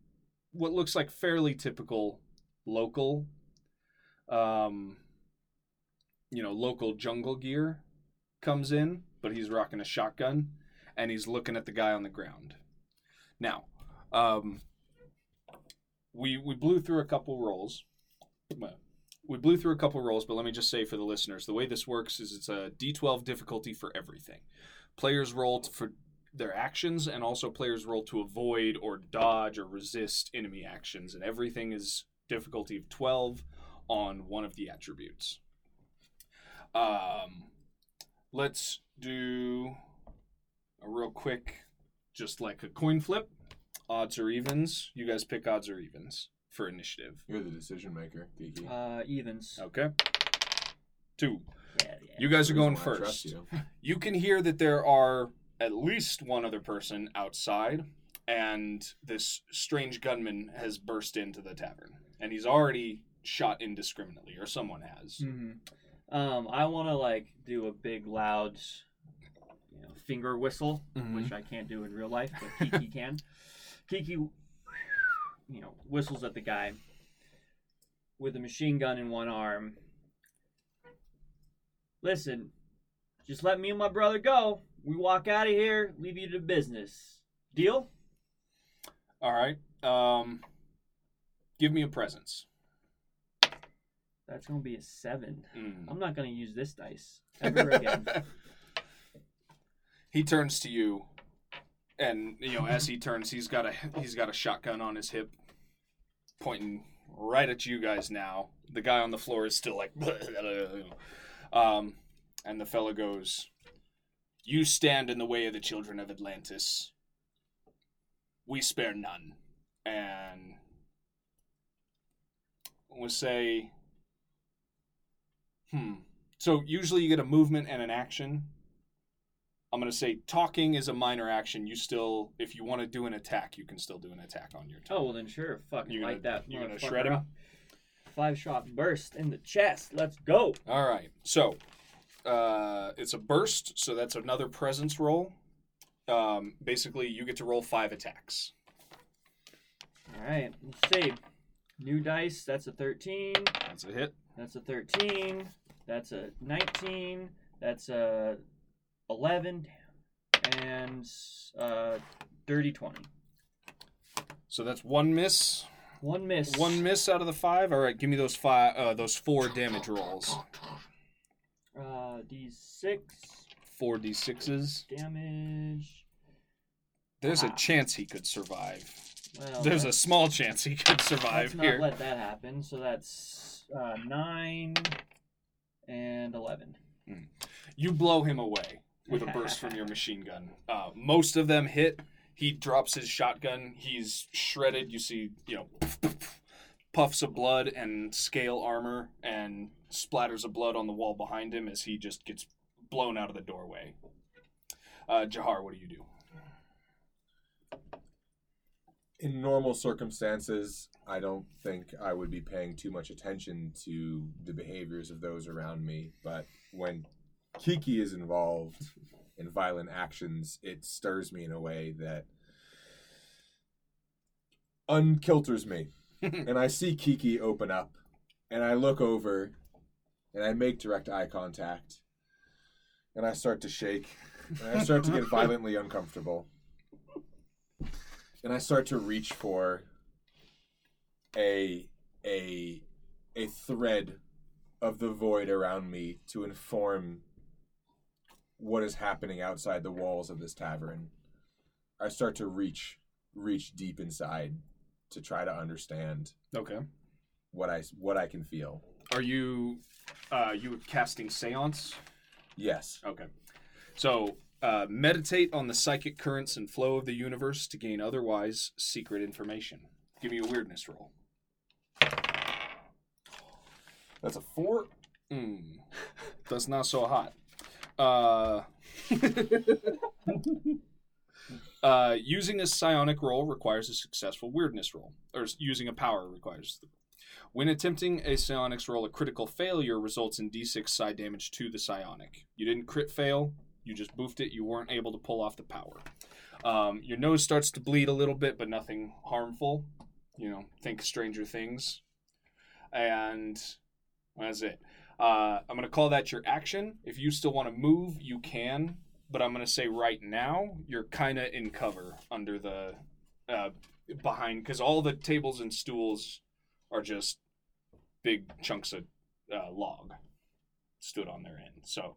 what looks like fairly typical local, um, you know, local jungle gear comes in, but he's rocking a shotgun, and he's looking at the guy on the ground. Now, um, we we blew through a couple rolls. Well, we blew through a couple rolls, but let me just say for the listeners, the way this works is it's a D12 difficulty for everything. Players roll for their actions, and also players roll to avoid or dodge or resist enemy actions, and everything is difficulty of 12 on one of the attributes. Um, let's do a real quick, just like a coin flip. Odds or evens. You guys pick odds or evens for initiative. You're the decision maker, Kiki. Uh, evens. Okay. Two. Yeah, yeah. You guys are going Reason why I trust first. you. You can hear that there are at least one other person outside, and this strange gunman has burst into the tavern, and he's already shot indiscriminately, or someone has. hmm Um, I want to like do a big loud, you know, finger whistle, Mhm. which I can't do in real life, but Kiki can. Kiki, you know, whistles at the guy with a machine gun in one arm. Listen, just let me and my brother go. we walk out of here, leave you to business. Deal? All right. Um, give me a presence. That's gonna be a seven. Mm. I'm not gonna use this dice ever again. he turns to you, and you know as he turns, he's got a he's got a shotgun on his hip, pointing right at you guys. Now the guy on the floor is still like, um, and the fellow goes, "You stand in the way of the children of Atlantis. We spare none." And we'll say, hmm. So usually you get a movement and an action. I'm gonna say talking is a minor action. You still, if you want to do an attack, you can still do an attack on your turn. oh well, then sure. Fucking You like gonna- that. You're gonna shred him? up. Five shot burst in the chest. Let's go. All right. So uh, it's a burst, so that's another presence roll. Um, basically, you get to roll five attacks. All right. Let's see. New dice. That's a 13. That's a hit. That's a 13. That's a 19. That's a 11. And uh, dirty 20. So that's one miss. One miss. One miss out of the five. All right, give me those five. Uh, those four damage rolls. Uh, D6 Four d sixes. damage. There's a Ah. chance he could survive. Well, There's a small chance he could survive Let's not here. let that happen. So that's uh, 9 and 11. You blow him away with a burst from your machine gun. Uh, most of them hit. He drops his shotgun. He's shredded. You see, you know, puffs of blood and scale armor and splatters of blood on the wall behind him as he just gets blown out of the doorway. Uh, Jahar, what do you do? in normal circumstances, I don't think I would be paying too much attention to the behaviors of those around me. But when Kiki is involved in violent actions, it stirs me in a way that unkilters me. and I see Kiki open up, and I look over, and I make direct eye contact, and I start to shake, and I start to get violently uncomfortable and I start to reach for a a a thread of the void around me to inform what is happening outside the walls of this tavern. I start to reach reach deep inside to try to understand Okay. what I what I can feel. Are you uh, you casting seance? Yes. Okay. So uh, meditate on the psychic currents and flow of the universe to gain otherwise secret information. Give me a weirdness roll. That's a 4. Mm, that's not so hot. Uh, uh, using a psionic roll requires a successful weirdness roll, or using a power requires. When attempting a psionics roll, a critical failure results in d6 psi damage to the psionic. You didn't crit fail, you just boofed it. You weren't able to pull off the power. Um, your nose starts to bleed a little bit, but nothing harmful. You know, think Stranger Things. And that's it. Uh, I'm going to call that your action. If you still want to move, you can. But I'm going to say right now, you're kind of in cover under the. Uh, behind. Because all the tables and stools are just big chunks of uh, log stood on their end. So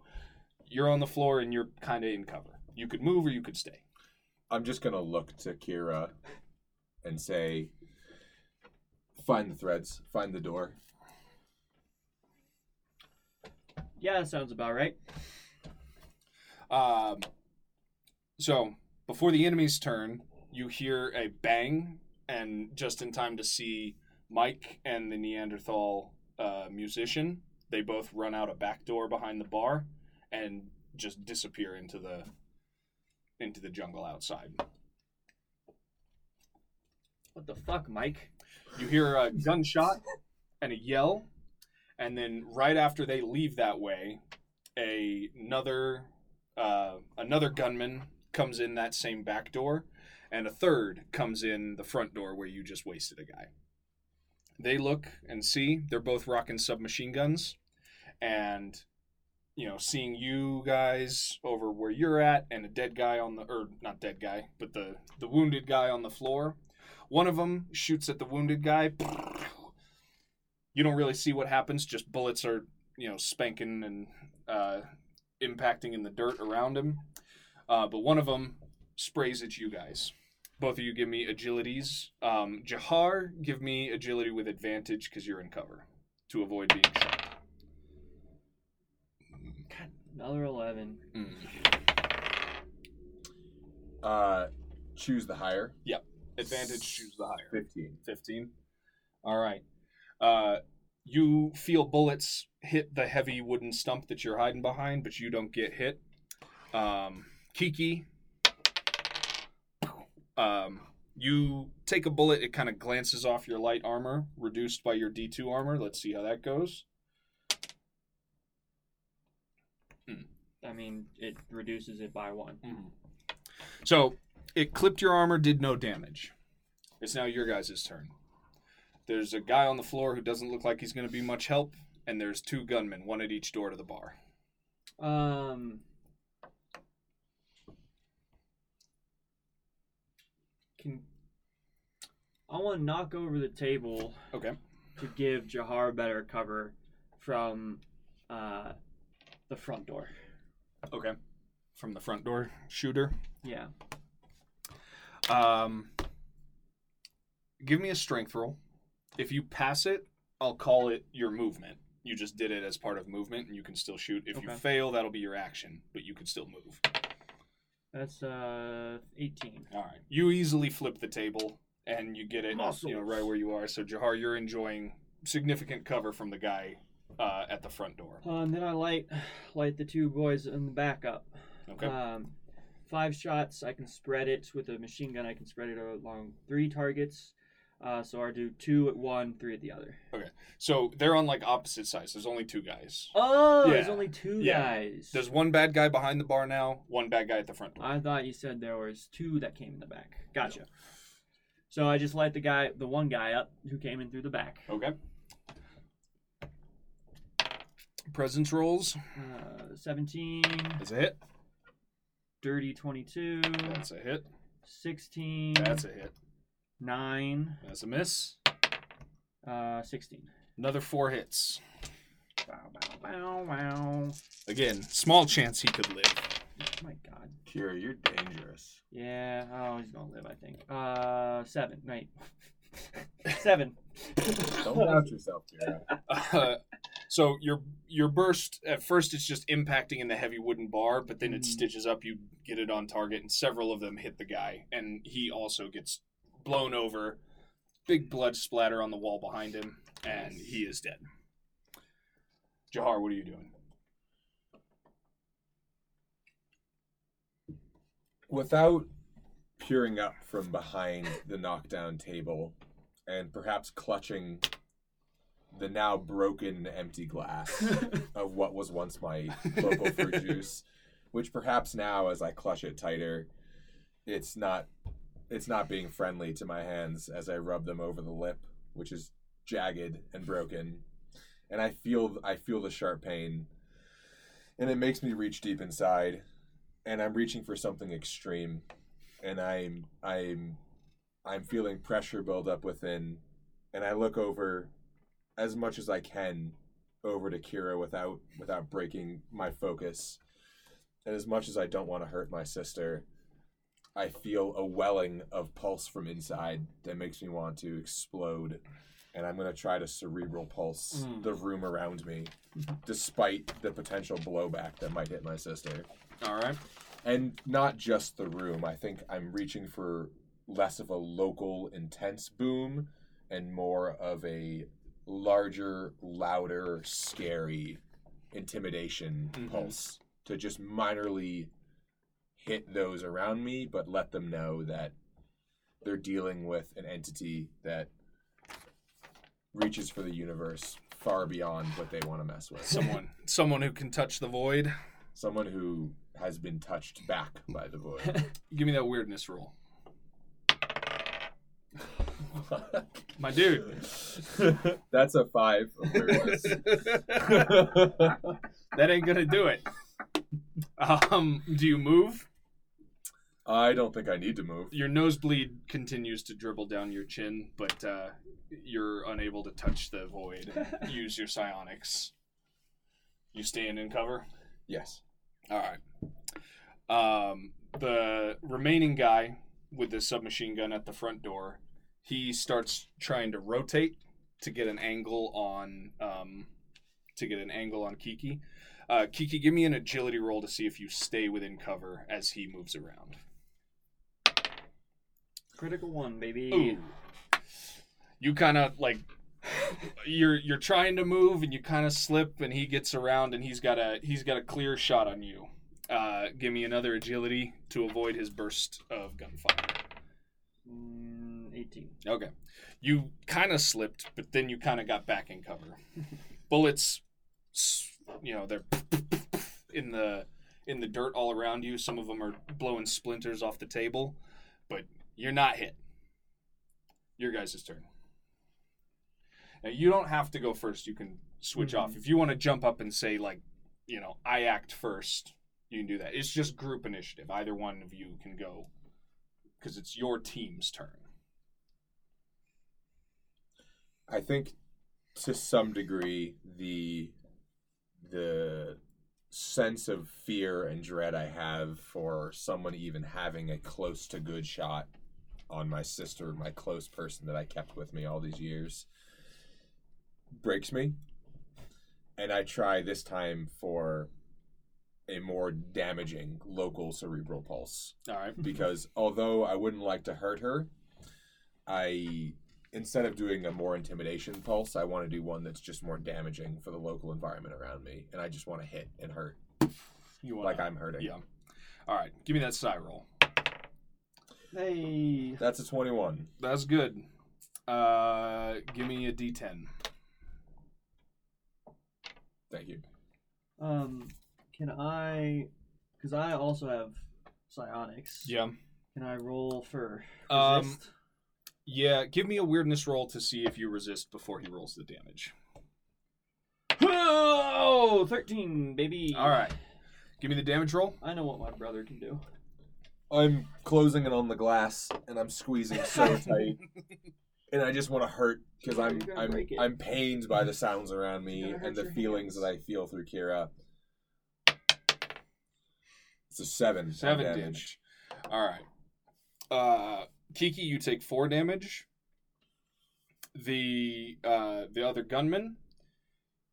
you're on the floor and you're kind of in cover. You could move or you could stay. I'm just going to look to Kira and say find the threads, find the door. Yeah, that sounds about right. Um, so before the enemy's turn, you hear a bang, and just in time to see Mike and the Neanderthal uh, musician, they both run out a back door behind the bar and just disappear into the into the jungle outside. What the fuck, Mike? You hear a gunshot and a yell, and then right after they leave that way, a, another uh, another gunman comes in that same back door, and a third comes in the front door where you just wasted a guy. They look and see they're both rocking submachine guns, and you know, seeing you guys over where you're at and a dead guy on the or not dead guy, but the the wounded guy on the floor. One of them shoots at the wounded guy. You don't really see what happens, just bullets are, you know, spanking and uh, impacting in the dirt around him. Uh, but one of them sprays at you guys. Both of you give me agilities. Um, Jahar, give me agility with advantage because you're in cover to avoid being shot. Another eleven. Mm. Uh, choose the higher. Yep. Advantage, choose the higher. Fifteen. 15. All right. Uh, you feel bullets hit the heavy wooden stump that you're hiding behind, but you don't get hit. Um, Kiki, um, you take a bullet, it kind of glances off your light armor, reduced by your D2 armor. Let's see how that goes. I mean, it reduces it by one. So it clipped your armor, did no damage. It's now your guys' turn. There's a guy on the floor who doesn't look like he's going to be much help, and there's two gunmen, one at each door to the bar. Um. Can I want to knock over the table Okay. to give Jahar better cover from uh, the front door. Okay. From the front door shooter. Yeah. Um, give me a strength roll. If you pass it, I'll call it your movement. You just did it as part of movement, and you can still shoot. If you Okay. fail, that'll be your action, but you can still move. That's uh 18. All right. You easily flip the table, and you get it, you know, Muscles. right where you are. So Jahar, you're enjoying significant cover from the guy uh, at the front door. Uh, and then I light light the two boys in the back up. Okay. Um, five shots. I can spread it with a machine gun. I can spread it along three targets. Uh, so I do two at one, three at the other. Okay, so they're on like opposite sides. There's only two guys. Oh, there's only two Yeah. guys. There's one bad guy behind the bar now, one bad guy at the front door. I thought you said there was two that came in the back. Gotcha. So I just light the guy, the one guy up who came in through the back. Okay. Presence rolls. Uh, 17, That's a hit. dirty 22, That's a hit. 16, That's a hit. 9, That's a miss. uh, 16. Another four hits. Bow, bow, bow, bow. Again, small chance he could live. Oh my god. Kira, you're dangerous. Yeah, oh, he's gonna live, I think. Uh, 7. Wait. 7. Don't doubt yourself, Kira. Uh, so your your burst at first it's just impacting in the heavy wooden bar, but then it Mhm. stitches up. You get it on target, and several of them hit the guy, and he also gets blown over. Big blood splatter on the wall behind him, and he is dead. Jahar, what are you doing? Without peering up from behind the knockdown table and perhaps clutching the now broken empty glass of what was once my local fruit juice, which perhaps now as I clutch it tighter, it's not it's not being friendly to my hands as I rub them over the lip, which is jagged and broken. And I feel I feel the sharp pain. And it makes me reach deep inside and I'm reaching for something extreme and I'm I'm I'm feeling pressure build up within and I look over as much as I can over to Kira without without breaking my focus. And as much as I don't want to hurt my sister, I feel a welling of pulse from inside that makes me want to explode. And I'm going to try to cerebral pulse Mm. the room around me, despite the potential blowback that might hit my sister. All right. And not just the room. I think I'm reaching for less of a local, intense boom and more of a larger, louder, scary intimidation Mhm. pulse to just minorly hit those around me, but let them know that they're dealing with an entity that reaches for the universe far beyond what they want to mess with. Someone, someone who can touch the void. Someone who has been touched back by the void. Give me that weirdness roll. My dude. That's a five. that ain't gonna do it. Um, do you move? I don't think I need to move. Your nosebleed continues to dribble down your chin, but uh, you're unable to touch the void. Use your psionics. You stand in cover. Yes. All right. Um, the remaining guy with the submachine gun at the front door, he starts trying to rotate to get an angle on um, to get an angle on Kiki. Uh, Kiki, give me an agility roll to see if you stay within cover as he moves around. Critical one, baby. Ooh. You kind of like you're you're trying to move and you kind of slip and he gets around and he's got a he's got a clear shot on you. Uh, give me another agility to avoid his burst of gunfire. Mm, 18. Okay. You kind of slipped, but then you kind of got back in cover. Bullets, you know, they're in the in the dirt all around you. Some of them are blowing splinters off the table, but you're not hit. Your guys' turn. Now you don't have to go first. You can switch Mhm. off if you want to jump up and say like, you know, I act first. You can do that. It's just group initiative. Either one of you can go because it's your team's turn. I think to some degree the the sense of fear and dread I have for someone even having a close to good shot on my sister, my close person that I kept with me all these years, breaks me. And I try this time for a more damaging local cerebral pulse All right. because although I wouldn't like to hurt her, I instead of doing a more intimidation pulse, I want to do one that's just more damaging for the local environment around me, and I just want to hit and hurt You want like I'm hurting. Yeah. All right. Give me that psi roll. Hey. That's a twenty-one. That's good. Uh, give me a D10. Thank you. Um, can I? Because I also have psionics. Yeah. Can I roll for Um, resist? Yeah. Give me a weirdness roll to see if you resist before he rolls the damage. Oh, 13, baby. All right. Give me the damage roll. I know what my brother can do. I'm closing it on the glass, and I'm squeezing so tight, and I just want to hurt because I'm I'm. I'm pained by the sounds around me You're gonna hurt and the feelings hands. that I feel through Kira. It's a seven. on Seven damage. All right. Uh, Kiki, you take four damage. The uh, the other gunman,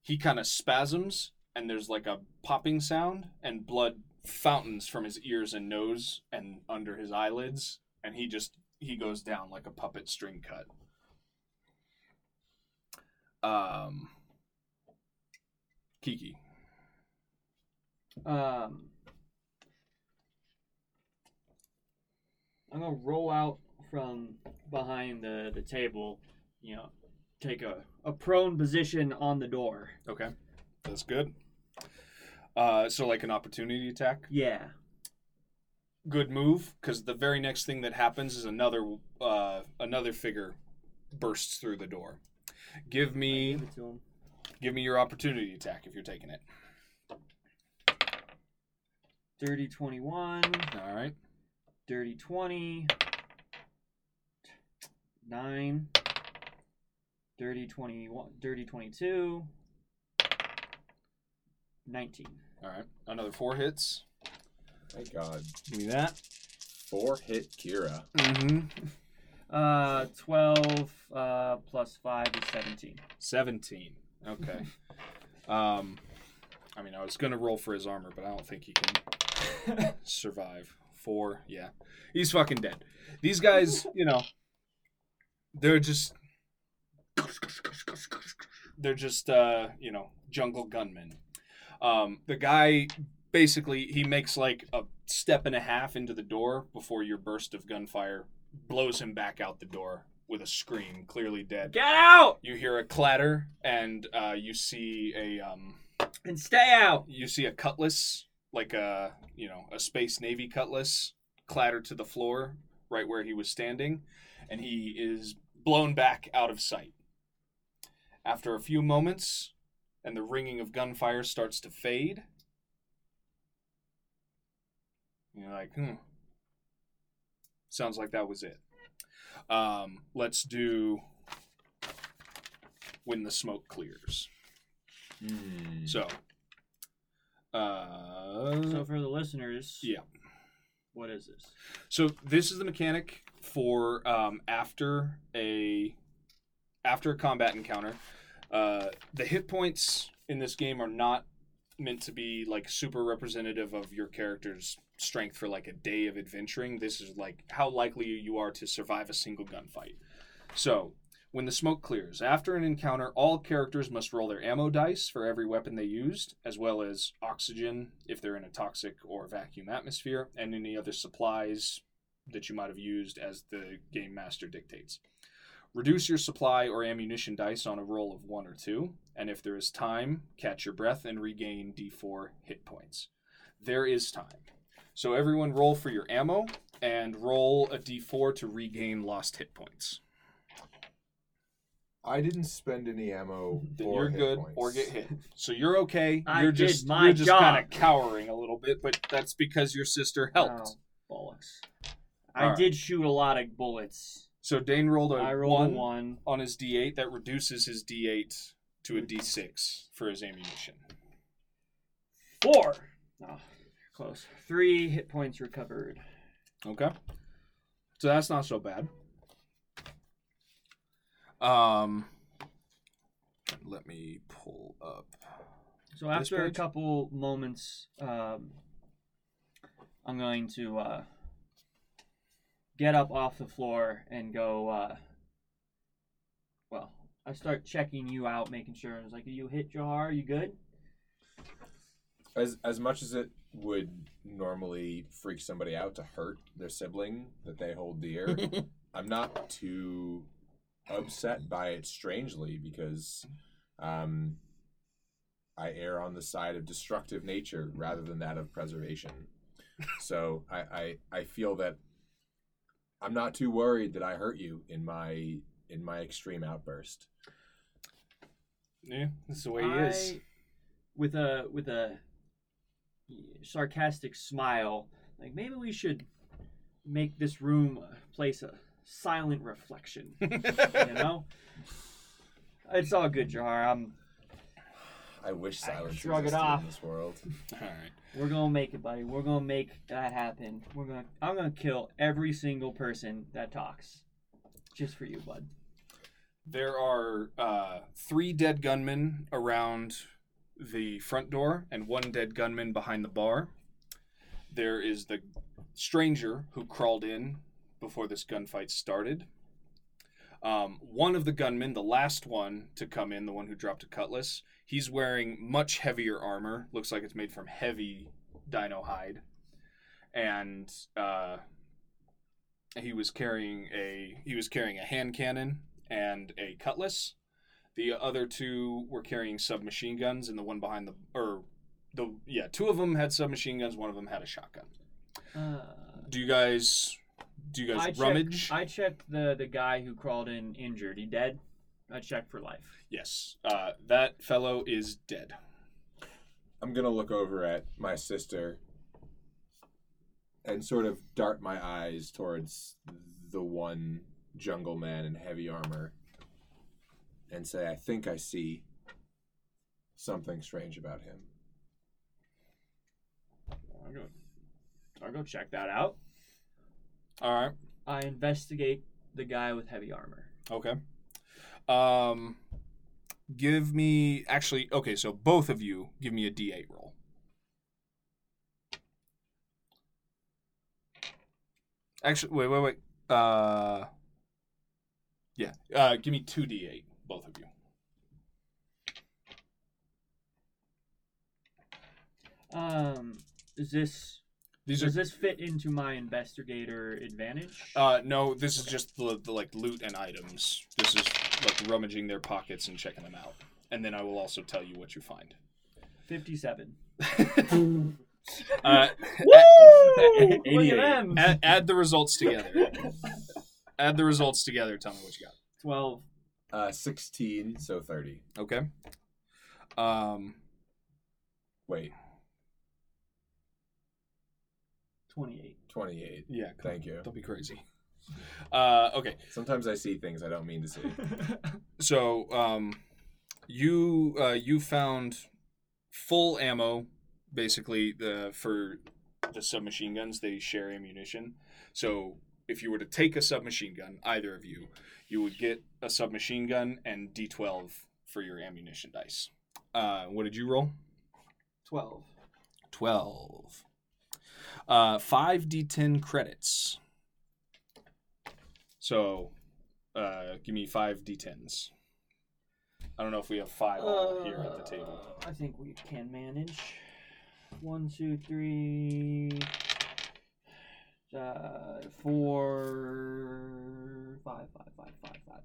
he kind of spasms, and there's like a popping sound, and blood fountains from his ears and nose and under his eyelids, and he just he goes down like a puppet string cut. Um, Kiki. Um, I'm gonna roll out from behind the, the table, you know, take a, a prone position on the door. Okay, that's good. Uh, so like an opportunity attack. Yeah. good move because the very next thing that happens is another uh, another figure bursts through the door. Give me Give it to him. give me your opportunity attack if you're taking it. Dirty 21, All right. dirty 20, 9, dirty 21, dirty 22, 19. All right. Another four hits. Thank God. Give me that. Four hit Kira. Mm-hmm. Uh, 12 uh, plus 5 is 17. Seventeen. Okay. um, I mean, I was gonna roll for his armor, but I don't think he can survive. Four. Yeah, he's fucking dead. These guys, you know, they're just they're just uh, you know jungle gunmen. Um, the guy basically he makes like a step and a half into the door before your burst of gunfire blows him back out the door with a scream, clearly dead. Get out You hear a clatter, and uh, you see a um, and stay out. you see a cutlass, like a you know a space navy cutlass, clatter to the floor right where he was standing, and he is blown back out of sight. After a few moments, and the ringing of gunfire starts to fade, you're like, hmm. Sounds like that was it. Um, let's do when the smoke clears. Hmm. So, uh, So for the listeners, yeah. what is this? So this is the mechanic for um, after a after a combat encounter. Uh, the hit points in this game are not meant to be like super representative of your character's strength for like a day of adventuring. This is like how likely you are to survive a single gunfight. So when the smoke clears, after an encounter, all characters must roll their ammo dice for every weapon they used, as well as oxygen if they're in a toxic or vacuum atmosphere, and any other supplies that you might have used as the game master dictates. Reduce your supply or ammunition dice on a roll of 1 or 2, and if there is time, catch your breath and regain d4 hit points. There is time. So everyone roll for your ammo and roll a d4 to regain lost hit points. I didn't spend any ammo. Then or you're hit good points. or get hit. So you're okay. I you're did just my you're just job. kind of cowering a little bit, but that's because your sister helped. Oh, bollocks. I Alright. did shoot a lot of bullets. So Dane rolled a I rolled one, a one. on his d8 that reduces his d8 to a d6 for his ammunition. Four. Oh, close. Three hit points recovered. Okay. So that's not so bad. Um let me pull up. So after a couple moments, um, I'm going to uh, get up off the floor and go. Uh, well, I start checking you out, making sure. I was like, you hit, Jahar? Are you good?" As as much as it would normally freak somebody out to hurt their sibling that they hold dear, I'm not too upset by it. Strangely, because um, I err on the side of destructive nature rather than that of preservation. So I, I I feel that I'm not too worried that I hurt you in my in my extreme outburst. Yeah, that's the way he I, is. With a with a sarcastic smile, like maybe we should make this room a place a silent reflection. you know, it's all good, Jahar. I'm I wish I silence shrug it off. in this world. All right. We're gonna make it, buddy. We're gonna make that happen. We're gonna. I'm gonna kill every single person that talks, just for you, bud. There are uh, three dead gunmen around the front door and one dead gunman behind the bar. There is the stranger who crawled in before this gunfight started. Um, one of the gunmen, the last one to come in, the one who dropped a cutlass, he's wearing much heavier armor. Looks like it's made from heavy dino hide. And uh, he was carrying a he was carrying a hand cannon and a cutlass. The other two were carrying submachine guns, and the one behind the or the yeah, two of them had submachine guns. One of them had a shotgun. Uh, Do you guys do you I guys checked, rummage? I checked the the guy who crawled in injured. He dead. I checked for life. yes, uh, that fellow is dead. I'm gonna look over at my sister and sort of dart my eyes towards the one jungle man in heavy armor and say, I think I see something strange about him. I'll go. I'll go check that out. All right. I investigate the guy with heavy armor. Okay. Um, give me actually. Okay, so both of you give me a D8 roll. Actually, wait, wait, wait. Uh, yeah. Uh, give me two D8, both of you. Um, is this These are does this fit into my investigator advantage? Uh, no, this is just the, the like loot and items. This is like rummaging their pockets and checking them out. And then I will also tell you what you find. Fifty-seven. Uh, Look at them. add, add the results together. add the results together. Tell me what you got. Twelve. Uh, 16, so 30. Okay. Um, Wait, Twenty-eight. 28. yeah. come Thank on, you. Don't be crazy. Uh, okay. Sometimes I see things I don't mean to see. So, um, you uh, you found full ammo, basically the for the submachine guns. They share ammunition. So, if you were to take a submachine gun, either of you, you would get a submachine gun and D12 for your ammunition dice. Uh, what did you roll? Twelve. 12. Uh, 5d10 credits. So, uh, give me 5d10s. I don't know if we have five all here at the table. Uh, I think we can manage. One, two, three, uh, four, five, five, five, five, five.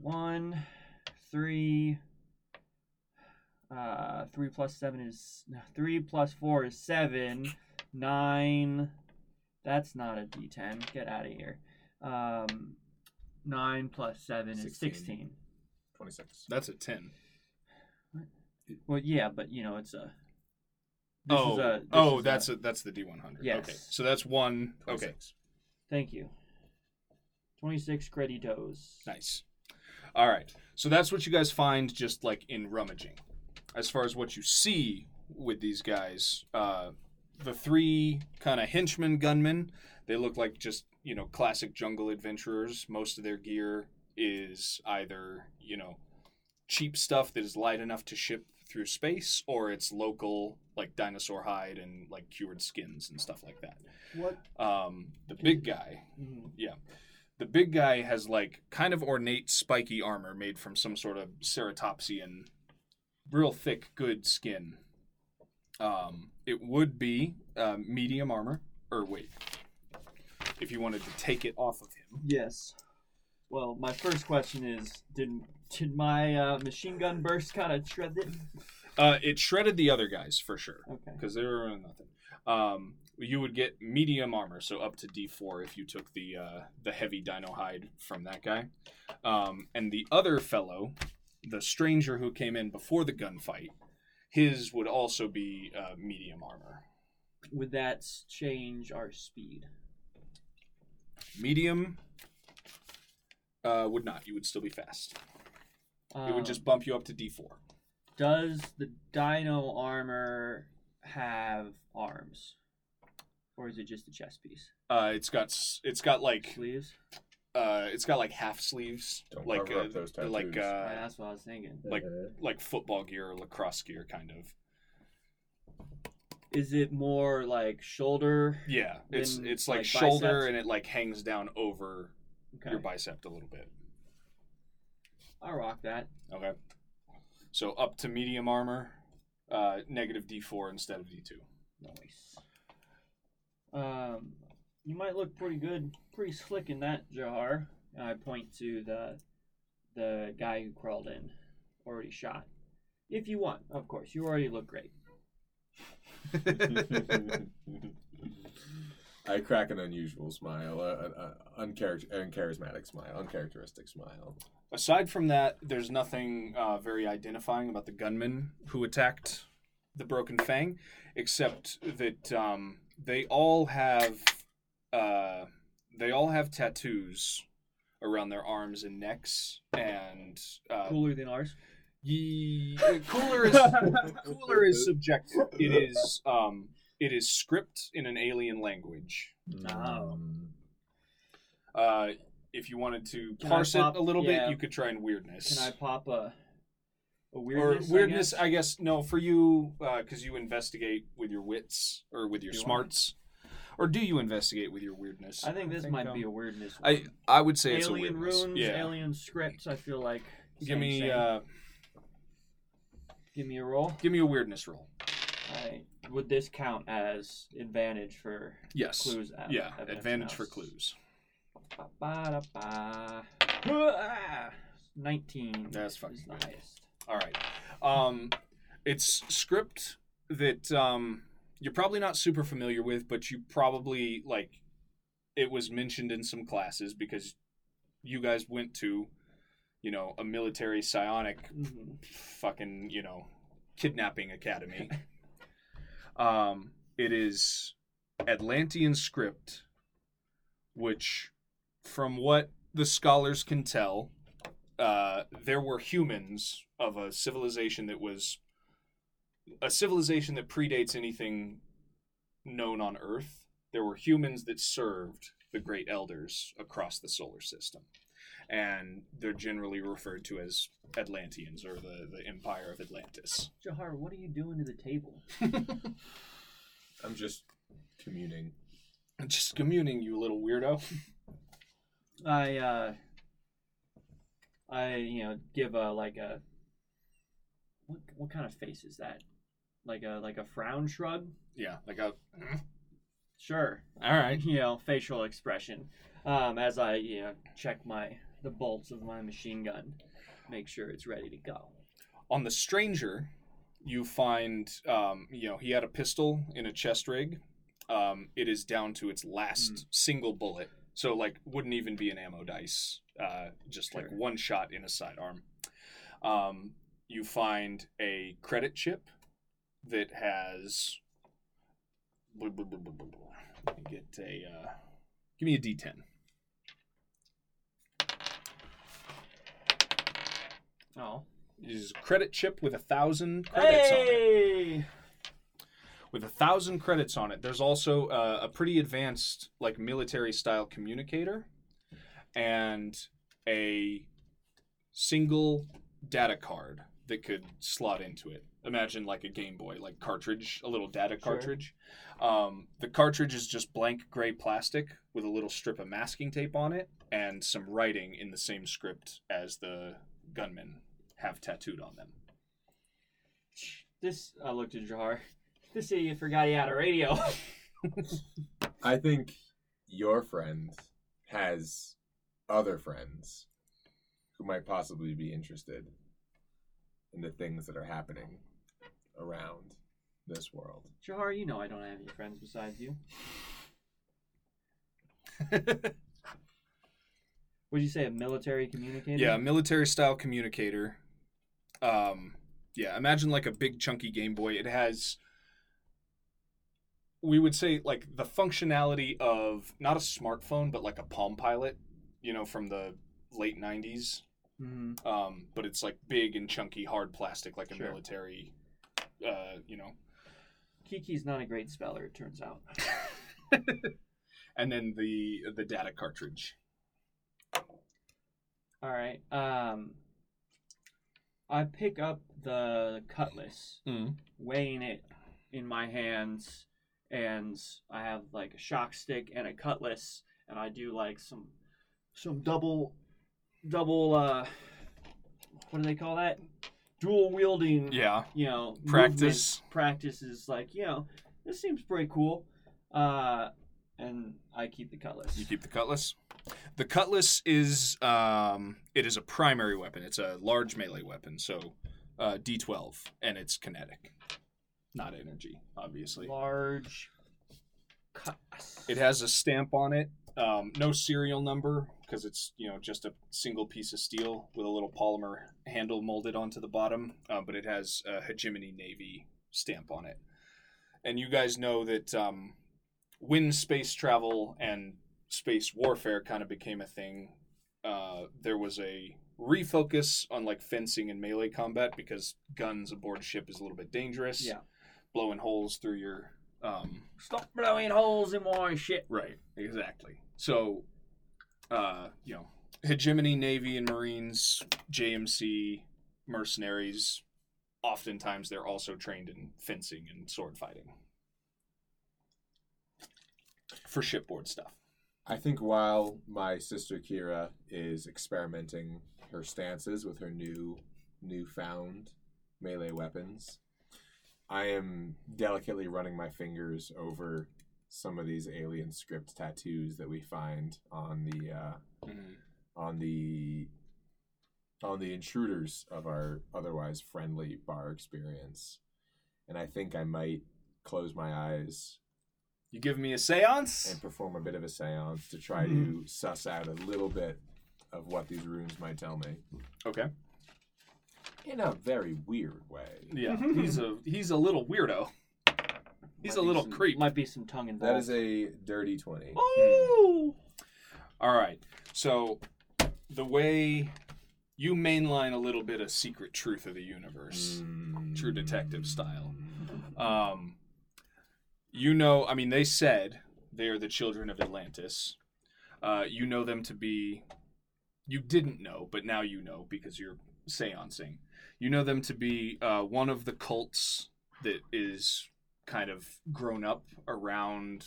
One, three. Uh, three plus seven is no, three plus four is seven. Nine. That's not a D10. Get out of here. Um, nine plus seven is 16. sixteen. 26. That's a 10. Well, yeah, but you know it's a. This oh, is a, this oh, is that's a, a, that's the D100. Yes. Okay, so that's one. Okay, Thank you. Twenty-six creditos. nice. All right, so that's what you guys find just like in rummaging. As far as what you see with these guys, uh, the three kind of henchmen gunmen, they look like just you know classic jungle adventurers. Most of their gear is either you know cheap stuff that is light enough to ship through space, or it's local like dinosaur hide and like cured skins and stuff like that. What? Um, the big guy, Mhm. the big guy has like kind of ornate spiky armor made from some sort of ceratopsian, real thick, good skin. Um, it would be uh, medium armor, or wait, if you wanted to take it off of him. Yes. Well, my first question is, did did my uh, machine gun burst kind of shred it? Uh, it shredded the other guys for sure Okay. because they were nothing. Um, you would get medium armor, so up to D4 if you took the uh, the heavy dino hide from that guy. Um, and the other fellow, the stranger who came in before the gunfight, his would also be uh, medium armor. Would that change our speed? Medium uh, would not. You would still be fast. It would Um, just bump you up to D4. Does the dino armor have arms, or is it just a chest piece? Uh, it's got it's got like Sleeves? Uh, it's got like half sleeves, Don't like cover uh, up those like tattoos. Yeah, uh, that's what I was thinking. like like football gear or lacrosse gear, kind of. Is it more like shoulder? Yeah, it's Then, it's like, like, shoulder biceps? and it like hangs down over Okay. your bicep a little bit. I rock that. Okay. So up to medium armor, uh, negative D4 instead of D2. Nice. Um, you might look pretty good, pretty slick in that jar. And I point to the the guy who crawled in, already shot. If you want, of course. You already look great. I crack an unusual smile, an uncharac- uncharismatic smile, uncharacteristic smile. Aside from that, there's nothing uh, very identifying about the gunmen who attacked the Broken Fang, except that um, they all have uh, they all have tattoos around their arms and necks, and uh, Cooler than ours. Ye- cooler is cooler is subjective. It is um it is script in an alien language. Oh. Mm. Uh, if you wanted to Can I parse pop- it a little yeah. bit, you could try and weirdness. Can I pop a a or weirdness? I weirdness, guess? I guess. No, for you, because you investigate with your wits or with your Do I? smarts, or do you investigate with your weirdness? I think this think, might um, be a weirdness. I one. I would say it's a alien weirdness. runes, yeah. alien scripts. I feel like. Give me same. uh, give me a roll. give me a weirdness roll. Alright. Would this count as advantage for Yes. clues? uh, Yeah, advantage for clues. Ba-ba-da-ba. Ah, Nineteen. That's fucking is the highest. All right. Um, it's script that um, you're probably not super familiar with, but you probably like it was mentioned in some classes because you guys went to, you know, a military psionic Mhm. fucking, you know, kidnapping academy. um, it is Atlantean script, which, from what the scholars can tell, uh, there were humans of a civilization that was a civilization that predates anything known on Earth. There were humans that served the great elders across the solar system. And they're generally referred to as Atlanteans or the, the Empire of Atlantis. Jahar, what are you doing to the table? I'm just communing. I'm just communing, you little weirdo. I uh I you know give a like a what what kind of face is that? Like a like a frown shrug? Yeah, like a. Sure. All right. You know, facial expression. Um as I, you know, check my the bolts of my machine gun, make sure it's ready to go. On the stranger, you find, um, you know, he had a pistol in a chest rig. Um, it is down to its last single bullet, so like wouldn't even be an ammo dice. Uh, just like one shot in a sidearm. Um, you find a credit chip that has. Let me get a. Uh, give me a D10. Oh. Is a credit chip with a thousand credits on it. With a thousand credits on it. There's also uh, a pretty advanced, like military style communicator, and a single data card that could slot into it. Imagine like a Game Boy, like cartridge, a little data Sure. cartridge. Um, the cartridge is just blank gray plastic with a little strip of masking tape on it and some writing in the same script as the gunmen have tattooed on them. This I looked at Jahar. This idiot forgot he had a radio. I think your friend has other friends who might possibly be interested in the things that are happening around this world. Jahar, you know I don't have any friends besides you. Would you say a military communicator? Yeah, military style communicator. Um, yeah, imagine like a big chunky Game Boy. It has, we would say, like the functionality of not a smartphone, but like a Palm Pilot, you know, from the late '90s. hmm Um, but it's like big and chunky, hard plastic, like a Sure. military. Uh, you know, Kiki's not a great speller, it turns out. and then the the data cartridge. All right. Um, I pick up the cutlass, Mm. weighing it in my hands, and I have like a shock stick and a cutlass, and I do like some some double double uh what do they call that? Dual wielding. Yeah, You know, Practice. movement practice is like you know this seems pretty cool. Uh, and I keep the cutlass. You keep the cutlass. The cutlass is um, it is a primary weapon. It's a large melee weapon, so uh, D12, and it's kinetic, not energy, obviously. large cutlass. It has a stamp on it, um, no serial number because it's you know just a single piece of steel with a little polymer handle molded onto the bottom, uh, but it has a hegemony navy stamp on it. And you guys know that um, when space travel and space warfare kind of became a thing, uh, there was a refocus on like fencing and melee combat because guns aboard ship is a little bit dangerous. Yeah. blowing holes through your um, Stop blowing holes in my shit. Right, exactly. So, uh, you know, hegemony, navy, and marines, JMC, mercenaries. Oftentimes, they're also trained in fencing and sword fighting for shipboard stuff. I think while my sister Kira is experimenting her stances with her new newfound melee weapons, I am delicately running my fingers over some of these alien script tattoos that we find on the uh, mm-hmm. on the on the intruders of our otherwise friendly bar experience. And I think I might close my eyes You give me a seance? and perform a bit of a seance to try to mm-hmm. suss out a little bit of what these runes might tell me Okay. in a very weird way. Yeah, mm-hmm. he's a he's a little weirdo. He's a little some- creep. Might be some tongue involved. That is a dirty 20. Oh. All right. So the way you mainline a little bit of secret truth of the universe, Mm. true detective style. Um, you know, I mean, they said they are the children of Atlantis. Uh, you know them to be. You didn't know, but now you know because you're seancing. You know them to be uh, one of the cults that is kind of grown up around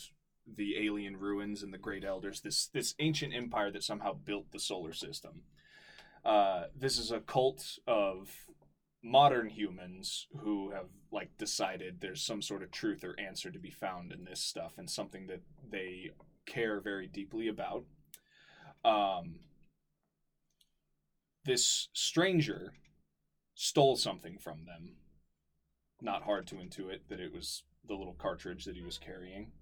the alien ruins and the great elders. This this ancient empire that somehow built the solar system. Uh, this is a cult of modern humans who have like decided there's some sort of truth or answer to be found in this stuff and something that they care very deeply about. Um, this stranger stole something from them. Not hard to intuit that it was the little cartridge that he was carrying.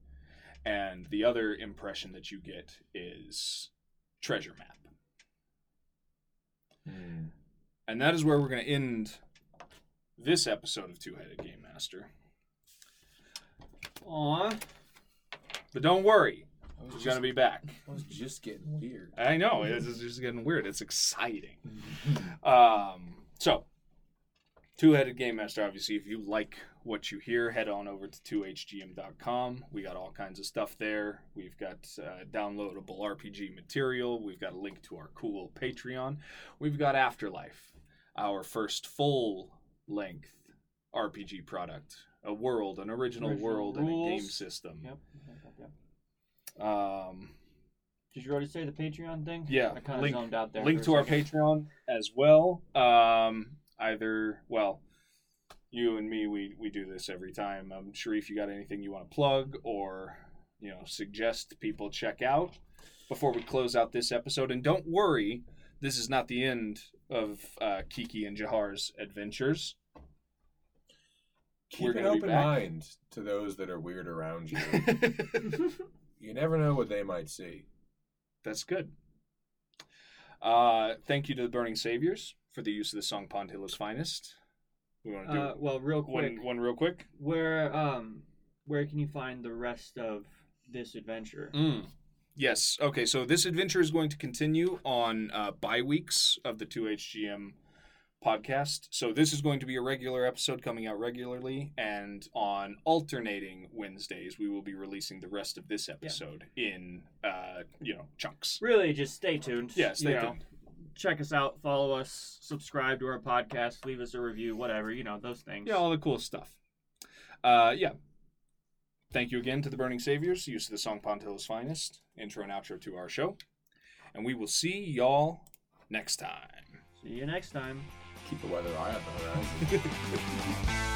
And the other impression that you get is treasure map. Mm. And that is where we're going to end this episode of Two Headed Game Master. Aw. But don't worry, I was we're going to be back. I was just getting weird. I know, it's it's just getting weird. It's exciting. Um, so, Two Headed Game Master, obviously, if you like what you hear, head on over to 2hgm.com. We got all kinds of stuff there. We've got uh, downloadable RPG material. We've got a link to our cool Patreon. We've got Afterlife, our first full length RPG product. A world, an original, Original world, and a game system. Yep. yep, yep, yep. Um, Did you already say the Patreon thing? Yeah, I kind of link- zoned out there. link to our. Patreon as well. Um, either well, you and me, we we do this every time. Um, Sharif, you got anything you want to plug or you know suggest people check out before we close out this episode? And don't worry, this is not the end of uh, Kiki and Jahar's adventures. Keep an open mind to those that are weird around you. you never know what they might see. That's good. Uh, thank you to the Burning Saviours for the use of the song Pondhillow's Finest. We want to do Uh, well, real quick, one, one real quick. where um, where can you find the rest of this adventure? Mm. Yes. Okay. So this adventure is going to continue on uh, bi weeks of the 2HGM podcast. So this is going to be a regular episode coming out regularly, and on alternating Wednesdays, we will be releasing the rest of this episode in uh, you know chunks. Really, just stay tuned. Yeah, stay You know, tuned. Check us out, follow us, subscribe to our podcast, leave us a review, whatever you know, those things. Yeah, all the cool stuff. Uh, yeah. Thank you again to the Burning Saviours, use of the song Pondhillow's Finest, intro and outro to our show. And we will see y'all next time. See you next time. Keep a weather eye on the horizon.